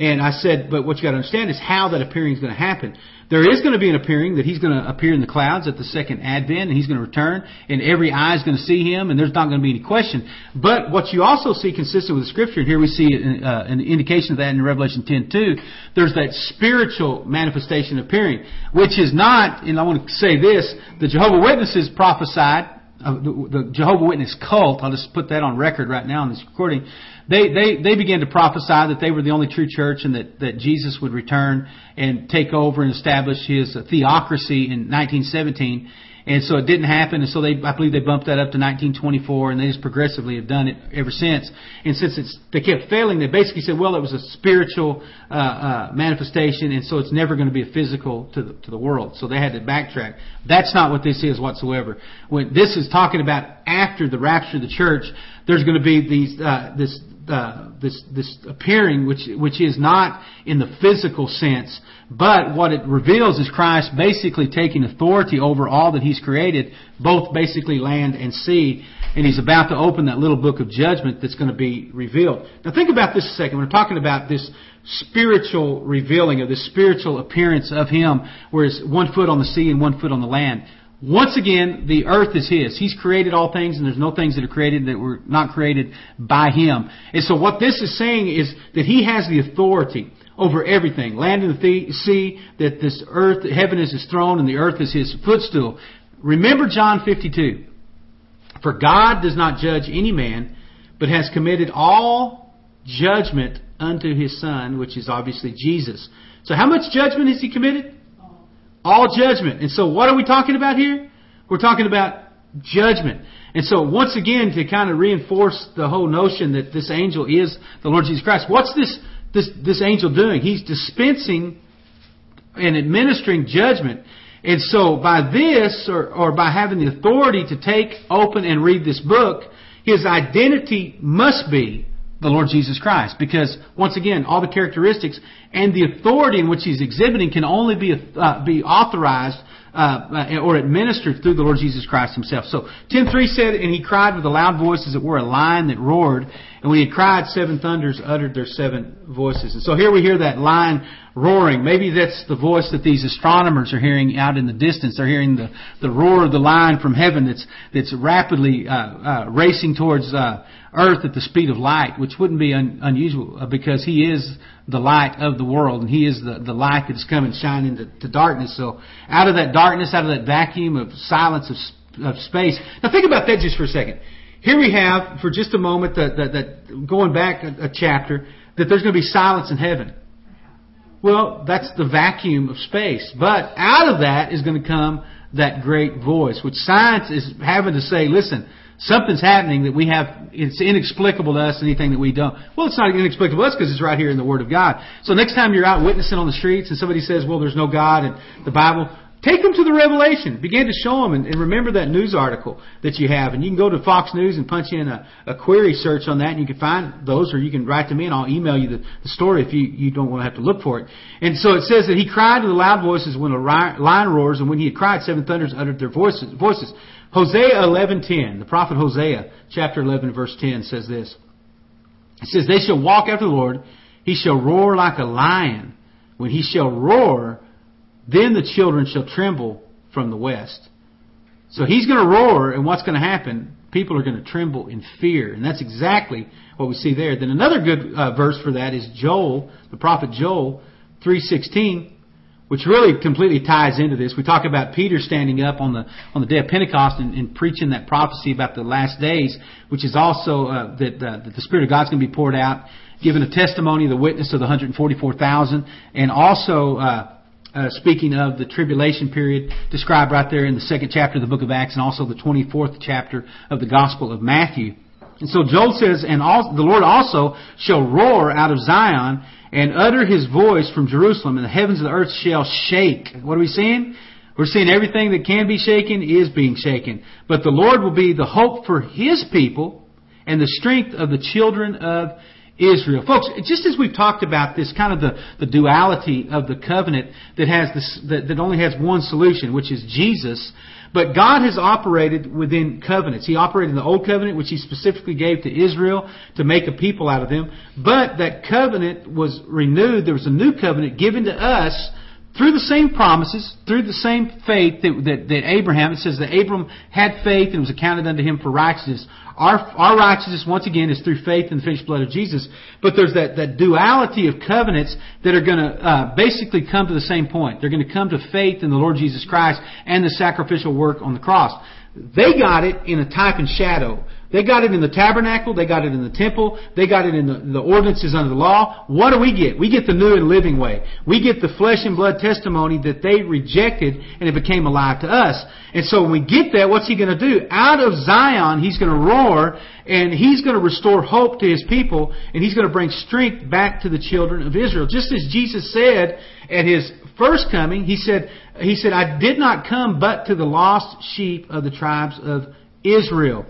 And I said, but what you got to understand is how that appearing is going to happen. There is going to be an appearing that he's going to appear in the clouds at the second advent and he's going to return and every eye is going to see him and there's not going to be any question. But what you also see consistent with the scripture, and here we see uh, an indication of that in Revelation 10:2, there's that spiritual manifestation appearing, which is not, and I want to say this, the Jehovah Witnesses prophesied the, the Jehovah Witness cult, I'll just put that on record right now in this recording, they, they, they began to prophesy that they were the only true church and that, that Jesus would return and take over and establish his theocracy in 1917. And so it didn't happen, and so they, I believe they bumped that up to 1924, and they just progressively have done it ever since. And since it's, they kept failing, they basically said, well, it was a spiritual uh, uh, manifestation, and so it's never going to be a physical to the, to the world. So they had to backtrack. That's not what this is whatsoever. When this is talking about after the rapture of the church, there's going to be these uh, this uh, this this appearing, which which is not in the physical sense, but what it reveals is Christ basically taking authority over all that He's created, both basically land and sea, and He's about to open that little book of judgment that's going to be revealed. Now think about this a second. We're talking about this spiritual revealing of this spiritual appearance of Him, where it's one foot on the sea and one foot on the land. Once again, the earth is His. He's created all things, and there's no things that are created that were not created by Him. And so what this is saying is that He has the authority over everything. Land and the sea, that this earth, heaven is His throne, and the earth is His footstool. Remember John 52. For God does not judge any man, but has committed all judgment unto His Son, which is obviously Jesus. So how much judgment has He committed? All judgment. And so what are we talking about here? We're talking about judgment. And so once again, to kind of reinforce the whole notion that this angel is the Lord Jesus Christ, what's this, this, this angel doing? He's dispensing and administering judgment. And so by this, or, or by having the authority to take, open, and read this book, his identity must be the Lord Jesus Christ. Because, once again, all the characteristics and the authority in which he's exhibiting can only be, uh, be authorized uh, or administered through the Lord Jesus Christ himself. So 10.3 said, And he cried with a loud voice as it were a lion that roared. And when he had cried, seven thunders uttered their seven voices. And so here we hear that lion roaring. Maybe that's the voice that these astronomers are hearing out in the distance. They're hearing the, the roar of the lion from heaven that's, that's rapidly uh, uh, racing towards uh, earth at the speed of light, which wouldn't be un- unusual uh, because he is the light of the world and he is the, the light that's come and shine into to darkness. So out of that darkness, out of that vacuum of silence of, of space. Now think about that just for a second. Here we have, for just a moment, that, that, that going back a, a chapter, that there's going to be silence in heaven. Well, that's the vacuum of space. But out of that is going to come that great voice, which science is having to say, listen, something's happening that we have, it's inexplicable to us, anything that we don't. Well, it's not inexplicable to us because it's right here in the Word of God. So next time you're out witnessing on the streets and somebody says, well, there's no God and the Bible, Take them to the Revelation. Begin to show them and, and, remember that news article that you have. And you can go to Fox News and punch in a, a, query search on that and you can find those or you can write to me and I'll email you the, the story if you, you don't want to have to look for it. And so it says that he cried with loud voices when a lion roars and when he had cried, seven thunders uttered their voices. voices. Hosea 11:10, the prophet Hosea, chapter 11 verse 10 says this. It says, They shall walk after the Lord. He shall roar like a lion. When he shall roar, then the children shall tremble from the west. So he's going to roar, and what's going to happen? People are going to tremble in fear, and that's exactly what we see there. Then another good uh, verse for that is Joel, the prophet Joel, three sixteen, which really completely ties into this. We talk about Peter standing up on the on the day of Pentecost and, and preaching that prophecy about the last days, which is also uh, that, uh, that the Spirit of God's going to be poured out, giving a testimony, the witness of the 144,000, and also. Uh, uh, speaking of the tribulation period described right there in the second chapter of the book of Acts and also the 24th chapter of the Gospel of Matthew. And so Joel says, and all, the Lord also shall roar out of Zion and utter his voice from Jerusalem, and the heavens and the earth shall shake. What are we seeing? We're seeing everything that can be shaken is being shaken. But the Lord will be the hope for his people and the strength of the children of Israel. Folks, just as we've talked about this kind of the, the duality of the covenant that has this, that, that only has one solution, which is Jesus, but God has operated within covenants. He operated in the old covenant, which He specifically gave to Israel to make a people out of them. But that covenant was renewed. There was a new covenant given to us through the same promises, through the same faith that, that, that Abraham, it says that Abram had faith and was accounted unto him for righteousness. Our, our righteousness, once again, is through faith in the finished blood of Jesus. But there's that, that duality of covenants that are going to uh, basically come to the same point. They're going to come to faith in the Lord Jesus Christ and the sacrificial work on the cross. They got it in a type and shadow. They got it in the tabernacle. They got it in the temple. They got it in the, the, ordinances under the law. What do we get? We get the new and living way. We get the flesh and blood testimony that they rejected and it became alive to us. And so when we get that, what's he going to do? Out of Zion, he's going to roar and he's going to restore hope to his people and he's going to bring strength back to the children of Israel. Just as Jesus said at his first coming, he said, he said, I did not come but to the lost sheep of the tribes of Israel.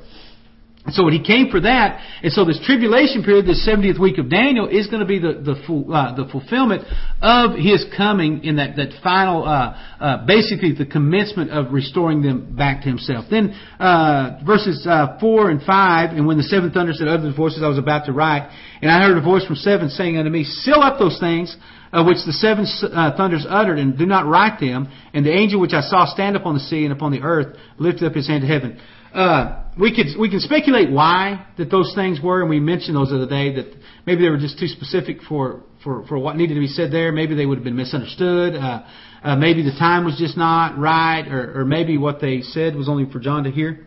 And so he came for that, and so this tribulation period, this 70th week of Daniel, is going to be the the, full, uh, the fulfillment of his coming in that that final, uh, uh, basically the commencement of restoring them back to himself. Then uh, verses uh, four and five, and when the seventh thunder said other voices, I was about to write, and I heard a voice from seven saying unto me, Seal up those things uh, which the seven uh, thunders uttered, and do not write them. And the angel which I saw stand upon the sea and upon the earth lifted up his hand to heaven. Uh, we could we can speculate why that those things were, and we mentioned those the other day that maybe they were just too specific for for for what needed to be said there. Maybe they would have been misunderstood. Uh, uh, maybe the time was just not right, or, or maybe what they said was only for John to hear.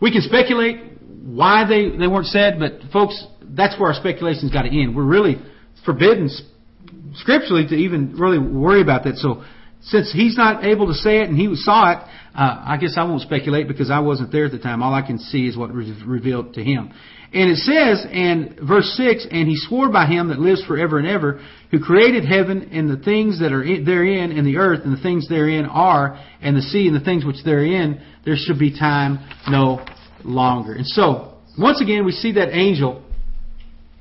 We can speculate why they they weren't said, but folks, that's where our speculation's got to end. We're really forbidden scripturally to even really worry about that. So since he's not able to say it and he saw it, uh, I guess I won't speculate because I wasn't there at the time. All I can see is what was revealed to him. And it says in verse 6, And he swore by him that lives forever and ever, who created heaven and the things that are therein, and the earth and the things therein are, and the sea and the things which therein, there should be time no longer. And so, once again, we see that angel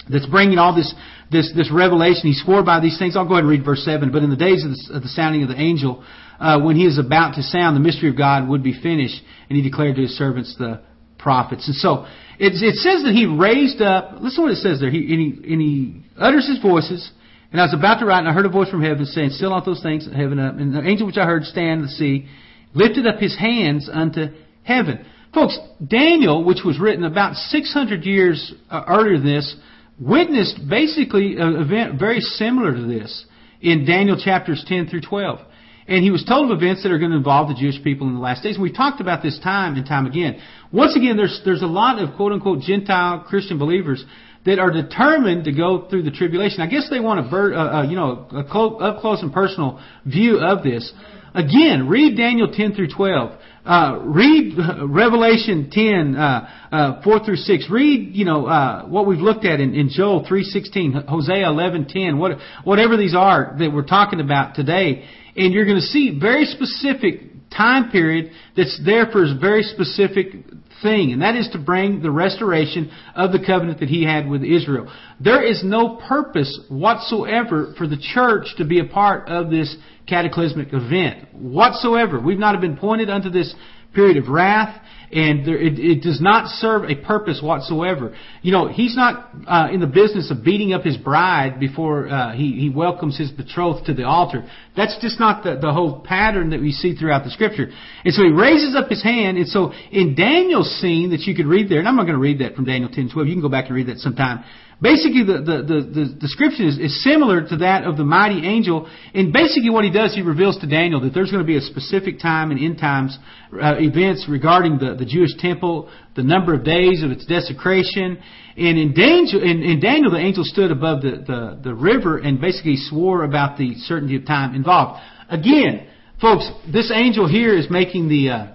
that's bringing all this this, this revelation. He swore by these things. I'll go ahead and read verse 7. But in the days of the, of the sounding of the angel, uh, when he is about to sound, the mystery of God would be finished, and he declared to his servants the prophets. And so it, it says that he raised up. Listen to what it says there. He, and, he, and he utters his voices. And I was about to write, and I heard a voice from heaven saying, Still not those things heaven up. And the angel which I heard stand in the sea lifted up his hands unto heaven. Folks, Daniel, which was written about 600 years uh, earlier than this, witnessed basically an event very similar to this in Daniel chapters 10 through 12. And he was told of events that are going to involve the Jewish people in the last days. And we've talked about this time and time again. Once again, there's, there's a lot of quote unquote Gentile Christian believers that are determined to go through the tribulation. I guess they want a, uh, uh, you know, a up close and personal view of this. Again, read Daniel 10 through 12. Uh, read Revelation 10, uh, uh, 4 through 6. Read, you know, uh, what we've looked at in, in Joel 3.16, Hosea 11.10, what, whatever these are that we're talking about today. And you're going to see very specific time period that's there for a very specific thing, and that is to bring the restoration of the covenant that he had with Israel. There is no purpose whatsoever for the church to be a part of this cataclysmic event. Whatsoever. We've not been pointed unto this period of wrath and there, it, it, does not serve a purpose whatsoever. You know, he's not uh, in the business of beating up his bride before uh, he, he welcomes his betrothed to the altar. That's just not the, the whole pattern that we see throughout the scripture. And so he raises up his hand, and so in Daniel's scene that you could read there, and I'm not going to read that from Daniel 10, 12, you can go back and read that sometime. Basically, the, the, the, the description is, is similar to that of the mighty angel. And basically what he does, he reveals to Daniel that there's going to be a specific time and end times uh, events regarding the, the Jewish temple, the number of days of its desecration. And in, Daniel, in, in Daniel, the angel stood above the, the, the river and basically swore about the certainty of time involved. Again, folks, this angel here is making the, uh,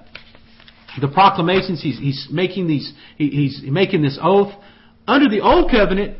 the proclamations. He's, he's making these, he, he's making this oath. Under the old covenant,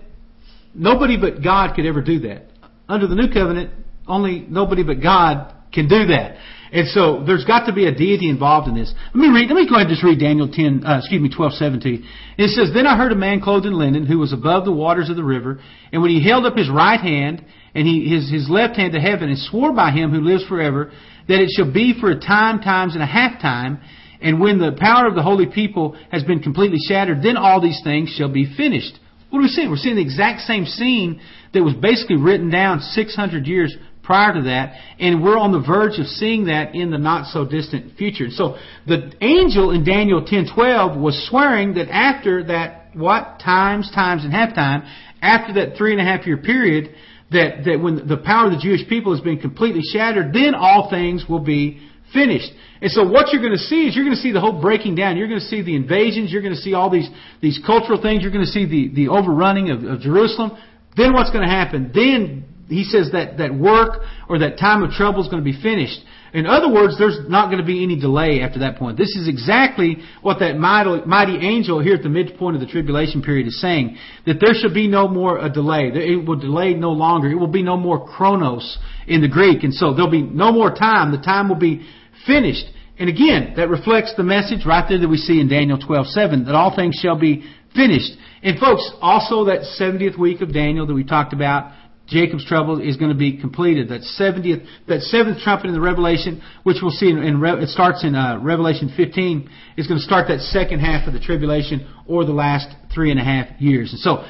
nobody but God could ever do that. Under the new covenant, only nobody but God can do that. And so there's got to be a deity involved in this. Let me read. Let me go ahead and just read Daniel 10. Uh, excuse me, 12, 17. It says, "Then I heard a man clothed in linen who was above the waters of the river, and when he held up his right hand and he, his his left hand to heaven, and swore by him who lives forever that it shall be for a time, times, and a half time, and when the power of the holy people has been completely shattered, then all these things shall be finished. What are we seeing? We're seeing the exact same scene that was basically written down 600 years prior to that, and we're on the verge of seeing that in the not so distant future. So the angel in Daniel 10:12 was swearing that after that what times, times, and half time, after that three and a half year period, that that when the power of the Jewish people has been completely shattered, then all things will be finished. And so what you're going to see is you're going to see the whole breaking down. You're going to see the invasions. You're going to see all these, these cultural things. You're going to see the, the overrunning of, of Jerusalem. Then what's going to happen? Then he says that, that work or that time of trouble is going to be finished. In other words, there's not going to be any delay after that point. This is exactly what that mighty, mighty angel here at the midpoint of the tribulation period is saying. That there shall be no more a delay. It will delay no longer. It will be no more chronos in the Greek. And so there'll be no more time. The time will be finished. And again, that reflects the message right there that we see in Daniel 12:7 that all things shall be finished. And folks, also that 70th week of Daniel that we talked about, Jacob's trouble is going to be completed. That 70th, that seventh trumpet in the Revelation, which we'll see in, in it starts in uh, Revelation 15, is going to start that second half of the tribulation or the last three and a half years. And so,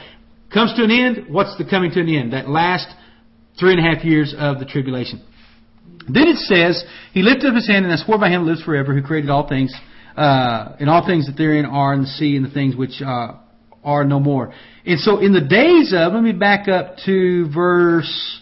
comes to an end. What's the coming to an end? That last three and a half years of the tribulation. Then it says, He lifted up his hand and I swore by him lives forever, who created all things, uh, and all things that therein are in the sea and the things which uh, are no more. And so in the days of, let me back up to verse,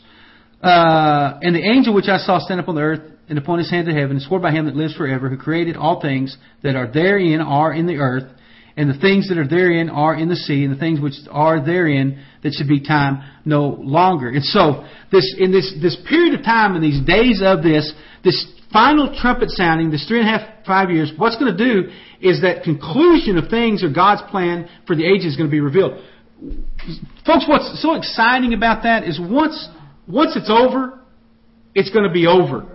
uh, and the angel which I saw stand up on the earth and upon his hand to heaven, and swore by him that lives forever, who created all things that are therein are in the earth, and the things that are therein are in the sea, and the things which are therein that should be time no longer. And so, this in this this period of time, in these days of this, this final trumpet sounding, this three and a half, five years, what's going to do is that conclusion of things or God's plan for the ages is going to be revealed. Folks, what's so exciting about that is once once it's over, it's going to be over.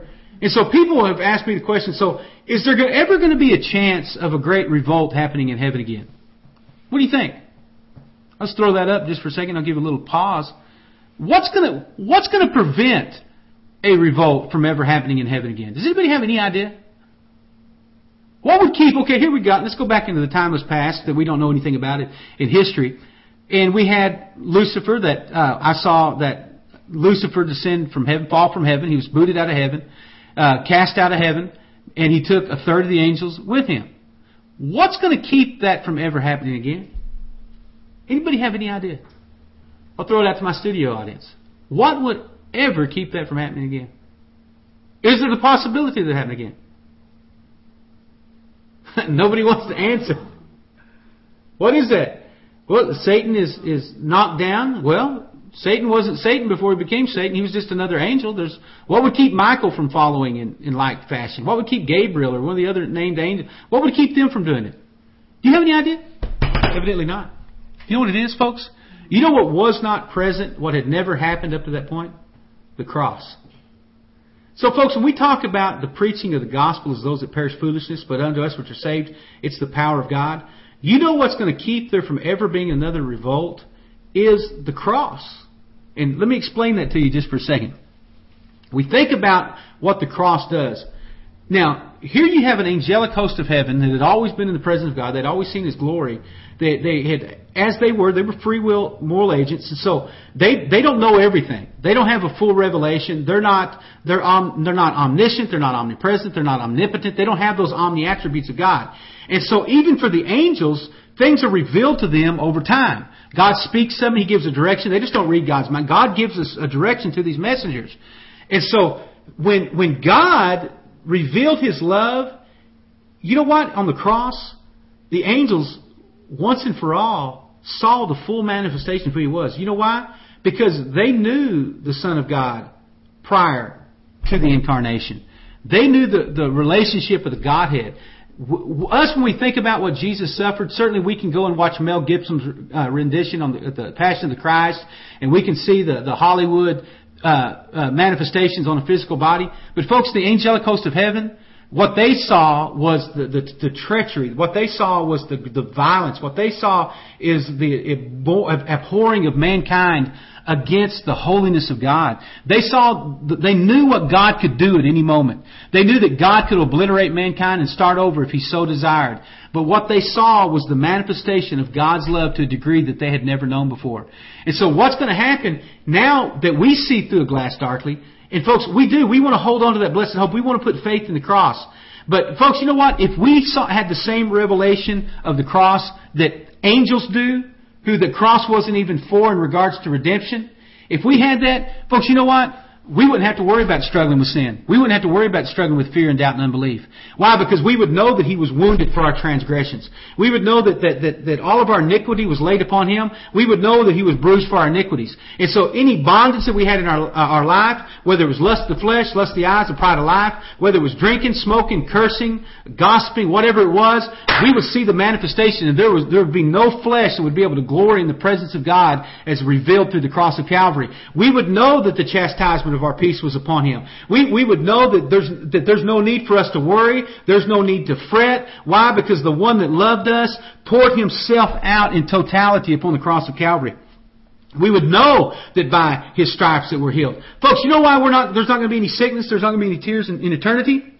And so people have asked me the question, so is there ever going to be a chance of a great revolt happening in heaven again? What do you think? Let's throw that up just for a second. I'll give a little pause. What's going to, what's going to prevent a revolt from ever happening in heaven again? Does anybody have any idea? What would keep, okay, here we got, let's go back into the timeless past that we don't know anything about it in history. And we had Lucifer that, uh, I saw that Lucifer descend from heaven, fall from heaven. He was booted out of heaven uh, cast out of heaven, and he took a third of the angels with him. What's going to keep that from ever happening again? Anybody have any idea? I'll throw it out to my studio audience. What would ever keep that from happening again? Is there the possibility that happening again? Nobody wants to answer. What is that? Well, Satan is, is knocked down. Well, Satan wasn't Satan before he became Satan. He was just another angel. There's what would keep Michael from following in, in like fashion? What would keep Gabriel or one of the other named angels? What would keep them from doing it? Do you have any idea? Evidently not. You know what it is, folks? You know what was not present, what had never happened up to that point? The cross. So, folks, when we talk about the preaching of the gospel as those that perish foolishness, but unto us which are saved, it's the power of God. You know what's going to keep there from ever being another revolt is the cross. And let me explain that to you just for a second. We think about what the cross does. Now, here you have an angelic host of heaven that had always been in the presence of God. They'd always seen His glory. They, they had, as they were, they were free will moral agents, and so they they don't know everything. They don't have a full revelation. They're not they're um, they're not omniscient. They're not omnipresent. They're not omnipotent. They don't have those omni attributes of God. And so even for the angels, things are revealed to them over time. God speaks to them. He gives a direction. They just don't read God's mind. God gives us a direction to these messengers. And so when when God revealed His love, you know what? On the cross, the angels once and for all saw the full manifestation of who he was. You know why? Because they knew the Son of God prior to the incarnation. They knew the, the relationship of the Godhead. Us, when we think about what Jesus suffered, certainly we can go and watch Mel Gibson's uh, rendition on the, the, Passion of the Christ, and we can see the, the Hollywood uh, uh, manifestations on a physical body. But folks, the angelic host of heaven, what they saw was the, the, the, treachery. What they saw was the, the violence. What they saw is the abhorring of mankind against the holiness of God. They saw, they knew what God could do at any moment. They knew that God could obliterate mankind and start over if He so desired. But what they saw was the manifestation of God's love to a degree that they had never known before. And so what's going to happen now that we see through a glass darkly and folks, we do. We want to hold on to that blessed hope. We want to put faith in the cross. But folks, you know what? If we saw, had the same revelation of the cross that angels do, who the cross wasn't even for in regards to redemption, if we had that, folks, you know what? We wouldn't have to worry about struggling with sin. We wouldn't have to worry about struggling with fear and doubt and unbelief. Why? Because we would know that He was wounded for our transgressions. We would know that, that, that, that all of our iniquity was laid upon Him. We would know that He was bruised for our iniquities. And so any bondage that we had in our, uh, our life, whether it was lust of the flesh, lust of the eyes, the pride of life, whether it was drinking, smoking, cursing, gossiping, whatever it was, we would see the manifestation and there, was, there would be no flesh that would be able to glory in the presence of God as revealed through the cross of Calvary. We would know that the chastisement our peace was upon him. We, we would know that there's, that there's no need for us to worry. There's no need to fret. Why? Because the one that loved us poured himself out in totality upon the cross of Calvary. We would know that by his stripes that we're healed. Folks, you know why we're not, there's not going to be any sickness, there's not going to be any tears in, in eternity?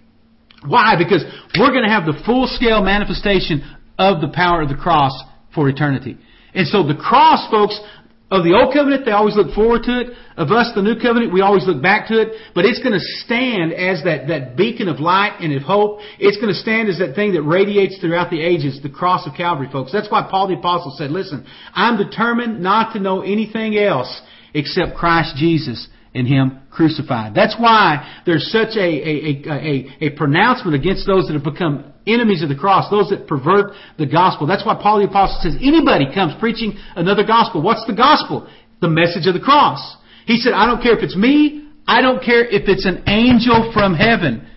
Why? Because we're going to have the full scale manifestation of the power of the cross for eternity. And so the cross, folks, of the old covenant, they always look forward to it. Of us, the new covenant, we always look back to it. But it's going to stand as that, that beacon of light and of hope. It's going to stand as that thing that radiates throughout the ages, the cross of Calvary, folks. That's why Paul the Apostle said, listen, I'm determined not to know anything else except Christ Jesus and Him crucified. That's why there's such a, a, a, a, pronouncement against those that have become enemies of the cross, those that pervert the gospel. That's why Paul the Apostle says, anybody comes preaching another gospel. What's the gospel? The message of the cross. He said, I don't care if it's me, I don't care if it's an angel from heaven.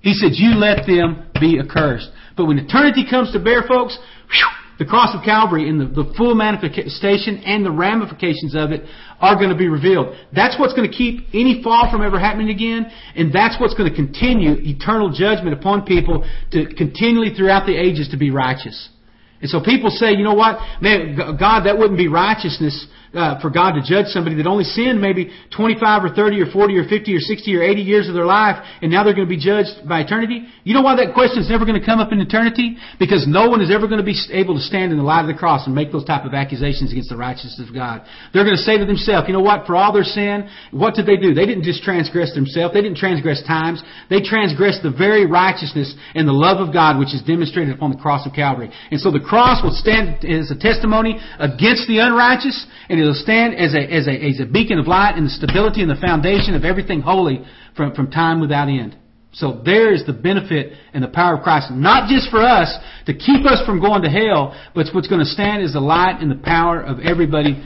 He said, you let them be accursed. But when eternity comes to bear, folks, whew, the cross of Calvary and the, the full manifestation and the ramifications of it are going to be revealed. That's what's going to keep any fall from ever happening again, and that's what's going to continue eternal judgment upon people to continually throughout the ages to be righteous. And so people say, you know what, man, God, that wouldn't be righteousness uh, for God to judge somebody that only sinned maybe 25 or 30 or 40 or 50 or 60 or 80 years of their life, and now they're going to be judged by eternity? You know why that question is never going to come up in eternity? Because no one is ever going to be able to stand in the light of the cross and make those type of accusations against the righteousness of God. They're going to say to themselves, you know what, for all their sin, what did they do? They didn't just transgress themselves, they didn't transgress times, they transgressed the very righteousness and the love of God which is demonstrated upon the cross of Calvary. And so the cross will stand as a testimony against the unrighteous, and it'll stand as a, as a, as a beacon of light and the stability and the foundation of everything holy from, from time without end. So there is the benefit and the power of Christ, not just for us to keep us from going to hell, but what's going to stand is the light and the power of everybody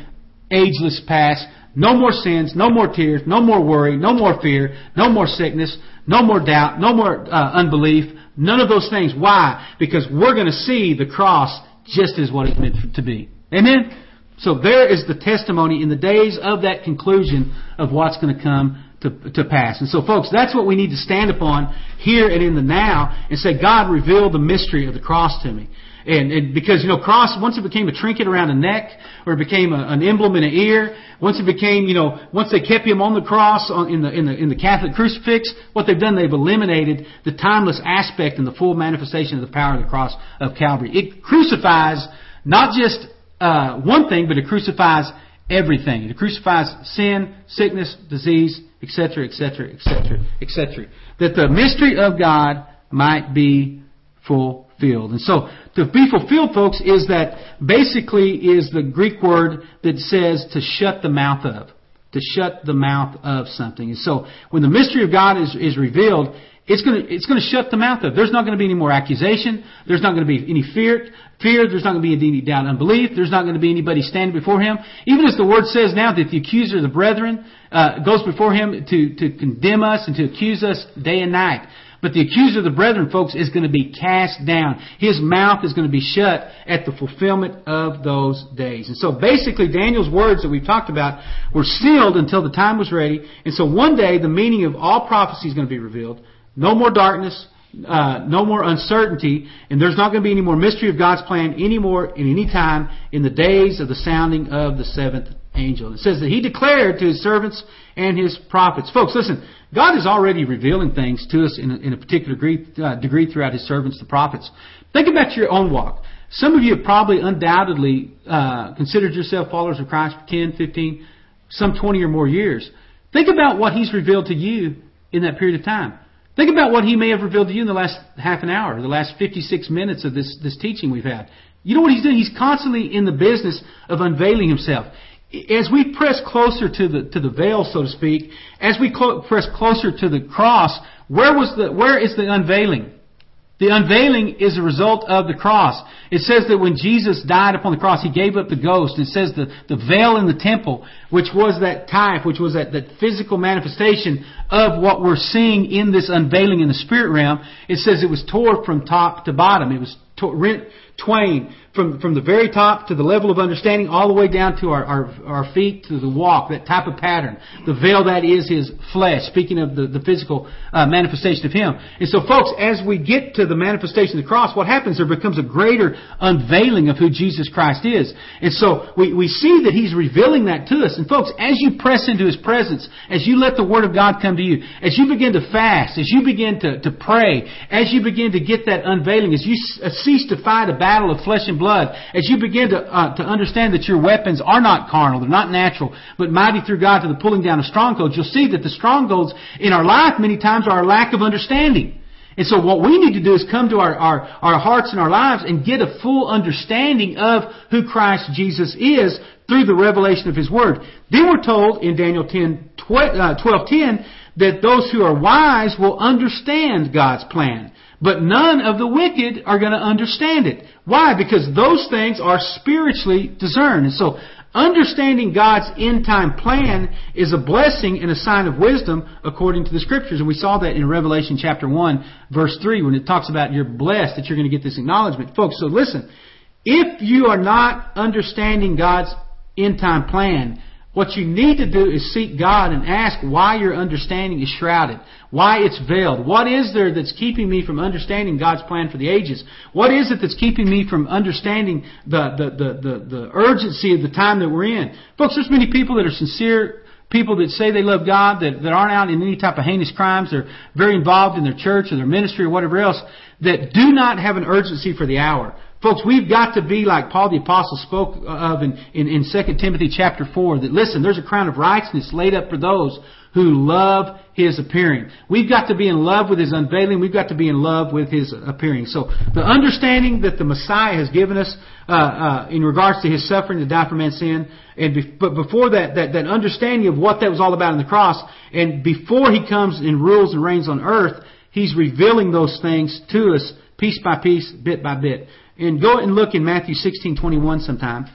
ageless past. No more sins, no more tears, no more worry, no more fear, no more sickness, no more doubt, no more uh, unbelief, none of those things. Why? Because we're going to see the cross just as what it's meant to be. Amen? So there is the testimony in the days of that conclusion of what's going to come to, to pass. And so, folks, that's what we need to stand upon here and in the now and say, God, reveal the mystery of the cross to me. And, and because, you know, cross, once it became a trinket around a neck, or it became a, an emblem in an ear, once it became, you know, once they kept him on the cross on, in the, in the, in the Catholic crucifix, what they've done, they've eliminated the timeless aspect and the full manifestation of the power of the cross of Calvary. It crucifies not just, uh, one thing, but it crucifies everything. It crucifies sin, sickness, disease, etc., etc., etc., etc. That the mystery of God might be fulfilled. And so, to be fulfilled, folks, is that basically is the Greek word that says to shut the mouth of. To shut the mouth of something. And so, when the mystery of God is, is revealed, it's going to it's going to shut the mouth of. There's not going to be any more accusation. There's not going to be any fear. Fear. There's not going to be any doubt, unbelief. There's not going to be anybody standing before him. Even as the word says now that the accuser of the brethren uh, goes before him to to condemn us and to accuse us day and night. But the accuser of the brethren, folks, is going to be cast down. His mouth is going to be shut at the fulfillment of those days. And so basically, Daniel's words that we've talked about were sealed until the time was ready. And so one day, the meaning of all prophecy is going to be revealed. No more darkness, uh, no more uncertainty, and there's not going to be any more mystery of God's plan anymore in any time in the days of the sounding of the seventh angel. It says that He declared to His servants and His prophets. Folks, listen, God is already revealing things to us in a, in a particular degree, uh, degree throughout His servants, the prophets. Think about your own walk. Some of you have probably undoubtedly uh, considered yourself followers of Christ for 10, 15, some 20 or more years. Think about what He's revealed to you in that period of time. Think about what he may have revealed to you in the last half an hour, the last 56 minutes of this, this teaching we've had. You know what he's doing? He's constantly in the business of unveiling himself. As we press closer to the, to the veil, so to speak, as we press closer to the cross, where was the, where is the unveiling? The unveiling is a result of the cross. It says that when Jesus died upon the cross, He gave up the ghost. It says the, the veil in the temple, which was that type, which was that, that physical manifestation of what we're seeing in this unveiling in the spirit realm, it says it was tore from top to bottom. It was tore, rent twain from, from the very top to the level of understanding all the way down to our, our, our feet to the walk, that type of pattern. The veil that is His flesh, speaking of the, the physical uh, manifestation of Him. And so folks, as we get to the manifestation of the cross, what happens? There becomes a greater unveiling of who Jesus Christ is. And so we, we see that He's revealing that to us. And folks, as you press into His presence, as you let the Word of God come to you, as you begin to fast, as you begin to, to pray, as you begin to get that unveiling, as you uh, cease to fight a battle of flesh and blood, blood, as you begin to, uh, to understand that your weapons are not carnal, they're not natural, but mighty through God to the pulling down of strongholds, you'll see that the strongholds in our life many times are a lack of understanding. And so what we need to do is come to our, our, our hearts and our lives and get a full understanding of who Christ Jesus is through the revelation of His Word. Then we're told in Daniel 10, 12, uh, 12 10, that those who are wise will understand God's plan. But none of the wicked are going to understand it. Why? Because those things are spiritually discerned. And so, understanding God's end time plan is a blessing and a sign of wisdom according to the scriptures. And we saw that in Revelation chapter 1 verse 3 when it talks about you're blessed that you're going to get this acknowledgement. Folks, so listen. If you are not understanding God's end time plan, what you need to do is seek God and ask why your understanding is shrouded, why it's veiled. What is there that's keeping me from understanding God's plan for the ages? What is it that's keeping me from understanding the, the, the, the, the urgency of the time that we're in? Folks, there's many people that are sincere people that say they love God, that, that aren't out in any type of heinous crimes, they're very involved in their church or their ministry or whatever else, that do not have an urgency for the hour. Folks, we've got to be like Paul the Apostle spoke of in, in, in 2 Timothy chapter 4, that listen, there's a crown of righteousness laid up for those who love His appearing. We've got to be in love with His unveiling. We've got to be in love with His appearing. So the understanding that the Messiah has given us uh, uh, in regards to His suffering to die for man's sin, and be- but before that, that, that understanding of what that was all about in the cross, and before He comes and rules and reigns on earth, He's revealing those things to us piece by piece, bit by bit. And go and look in Matthew 16:21 sometime.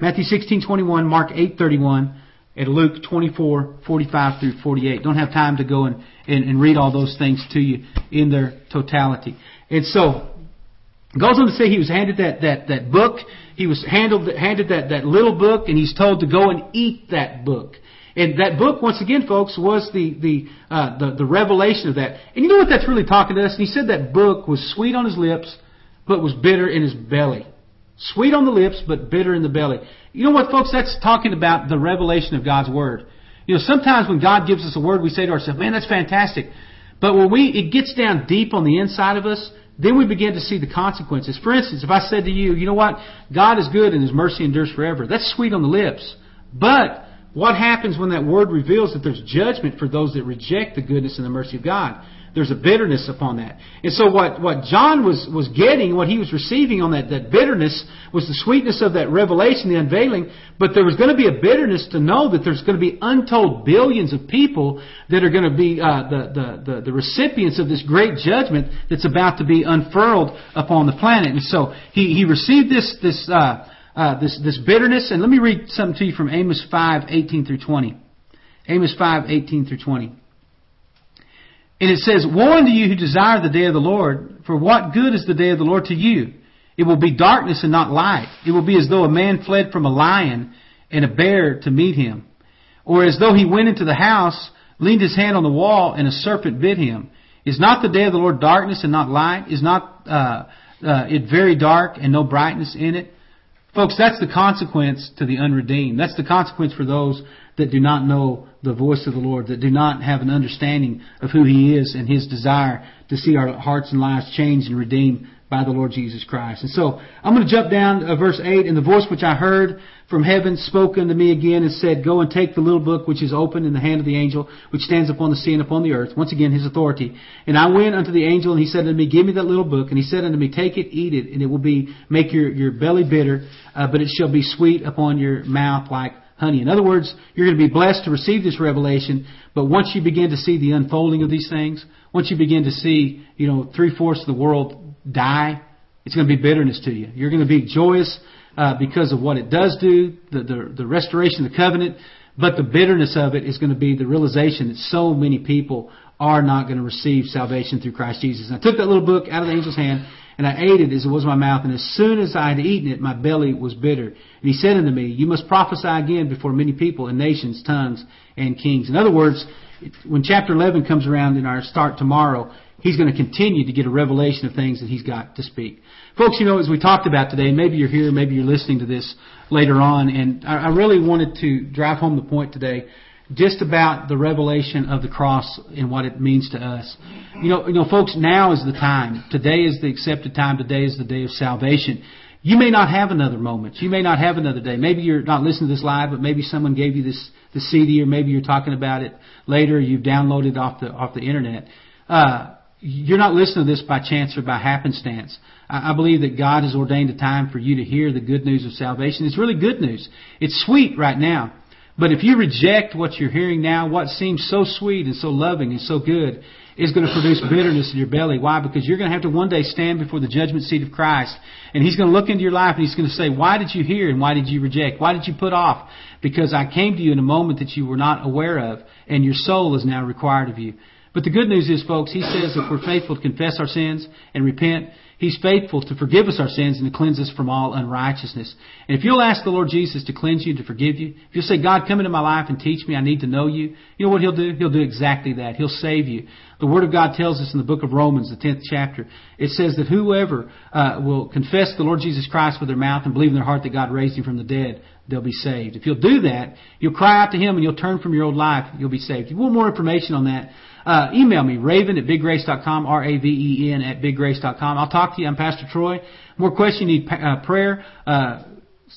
Matthew 16:21, Mark 8:31, and Luke 24:45 through 48. Don't have time to go and, and, and read all those things to you in their totality. And so goes on to say he was handed that, that, that book. He was handled, handed that, that little book, and he's told to go and eat that book. And that book, once again, folks, was the the, uh, the the revelation of that. And you know what that's really talking to us? And he said that book was sweet on his lips, but was bitter in his belly. Sweet on the lips, but bitter in the belly. You know what, folks? That's talking about the revelation of God's word. You know, sometimes when God gives us a word, we say to ourselves, "Man, that's fantastic." But when we it gets down deep on the inside of us, then we begin to see the consequences. For instance, if I said to you, "You know what? God is good and His mercy endures forever," that's sweet on the lips, but what happens when that word reveals that there's judgment for those that reject the goodness and the mercy of God? There's a bitterness upon that. And so what, what John was, was getting, what he was receiving on that, that bitterness was the sweetness of that revelation, the unveiling, but there was going to be a bitterness to know that there's going to be untold billions of people that are going to be uh, the, the, the, the recipients of this great judgment that's about to be unfurled upon the planet. And so he, he received this, this, uh, uh, this, this bitterness. And let me read something to you from Amos 5, 18 through 20. Amos 5, 18 through 20. And it says, Woe unto you who desire the day of the Lord, for what good is the day of the Lord to you? It will be darkness and not light. It will be as though a man fled from a lion and a bear to meet him. Or as though he went into the house, leaned his hand on the wall, and a serpent bit him. Is not the day of the Lord darkness and not light? Is not uh, uh, it very dark and no brightness in it? Folks, that's the consequence to the unredeemed. That's the consequence for those that do not know the voice of the Lord, that do not have an understanding of who He is and His desire to see our hearts and lives changed and redeemed by the Lord Jesus Christ. And so I'm going to jump down to verse 8. And the voice which I heard from heaven spoke unto me again and said, Go and take the little book which is open in the hand of the angel which stands upon the sea and upon the earth. Once again, his authority. And I went unto the angel and he said unto me, Give me that little book. And he said unto me, Take it, eat it, and it will be, make your, your belly bitter, uh, but it shall be sweet upon your mouth like honey. In other words, you're going to be blessed to receive this revelation, but once you begin to see the unfolding of these things, once you begin to see, you know, three fourths of the world die, it's going to be bitterness to you. You're going to be joyous uh, because of what it does do, the, the, the restoration of the covenant, but the bitterness of it is going to be the realization that so many people are not going to receive salvation through Christ Jesus. And I took that little book out of the angel's hand and I ate it as it was in my mouth, and as soon as I had eaten it, my belly was bitter. And he said unto me, You must prophesy again before many people and nations, tongues, and kings. In other words, when chapter 11 comes around in our start tomorrow, he's going to continue to get a revelation of things that he's got to speak. Folks, you know, as we talked about today, maybe you're here, maybe you're listening to this later on, and I really wanted to drive home the point today just about the revelation of the cross and what it means to us. You know, you know, folks, now is the time. Today is the accepted time. Today is the day of salvation. You may not have another moment. You may not have another day. Maybe you're not listening to this live, but maybe someone gave you this the CD, or maybe you're talking about it later. You've downloaded off the off the internet. Uh, you're not listening to this by chance or by happenstance. I, I believe that God has ordained a time for you to hear the good news of salvation. It's really good news. It's sweet right now. But if you reject what you're hearing now, what seems so sweet and so loving and so good is going to produce bitterness in your belly. Why? Because you're going to have to one day stand before the judgment seat of Christ. And He's going to look into your life and He's going to say, why did you hear and why did you reject? Why did you put off? Because I came to you in a moment that you were not aware of and your soul is now required of you. But the good news is, folks, He says if we're faithful to confess our sins and repent, He's faithful to forgive us our sins and to cleanse us from all unrighteousness. And if you'll ask the Lord Jesus to cleanse you, to forgive you, if you'll say, God, come into my life and teach me, I need to know you, you know what He'll do? He'll do exactly that. He'll save you. The Word of God tells us in the book of Romans, the 10th chapter, it says that whoever uh, will confess the Lord Jesus Christ with their mouth and believe in their heart that God raised Him from the dead, they'll be saved. If you'll do that, you'll cry out to Him and you'll turn from your old life, you'll be saved. If you want more information on that, uh, email me, raven at biggrace.com, R-A-V-E-N at biggrace.com. I'll talk to you. I'm Pastor Troy. More questions, you need uh, prayer, uh,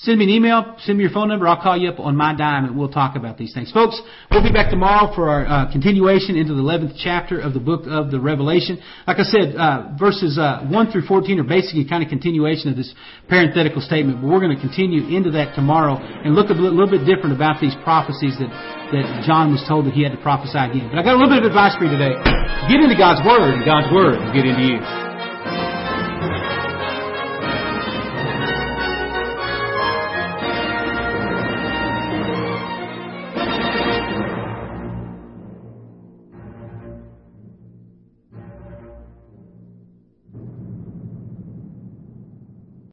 Send me an email, send me your phone number, I'll call you up on my dime and we'll talk about these things. Folks, we'll be back tomorrow for our uh, continuation into the 11th chapter of the book of the Revelation. Like I said, uh, verses uh, 1 through 14 are basically kind of continuation of this parenthetical statement, but we're going to continue into that tomorrow and look a little bit different about these prophecies that, that John was told that he had to prophesy again. But I got a little bit of advice for you today. Get into God's Word and God's Word will get into you.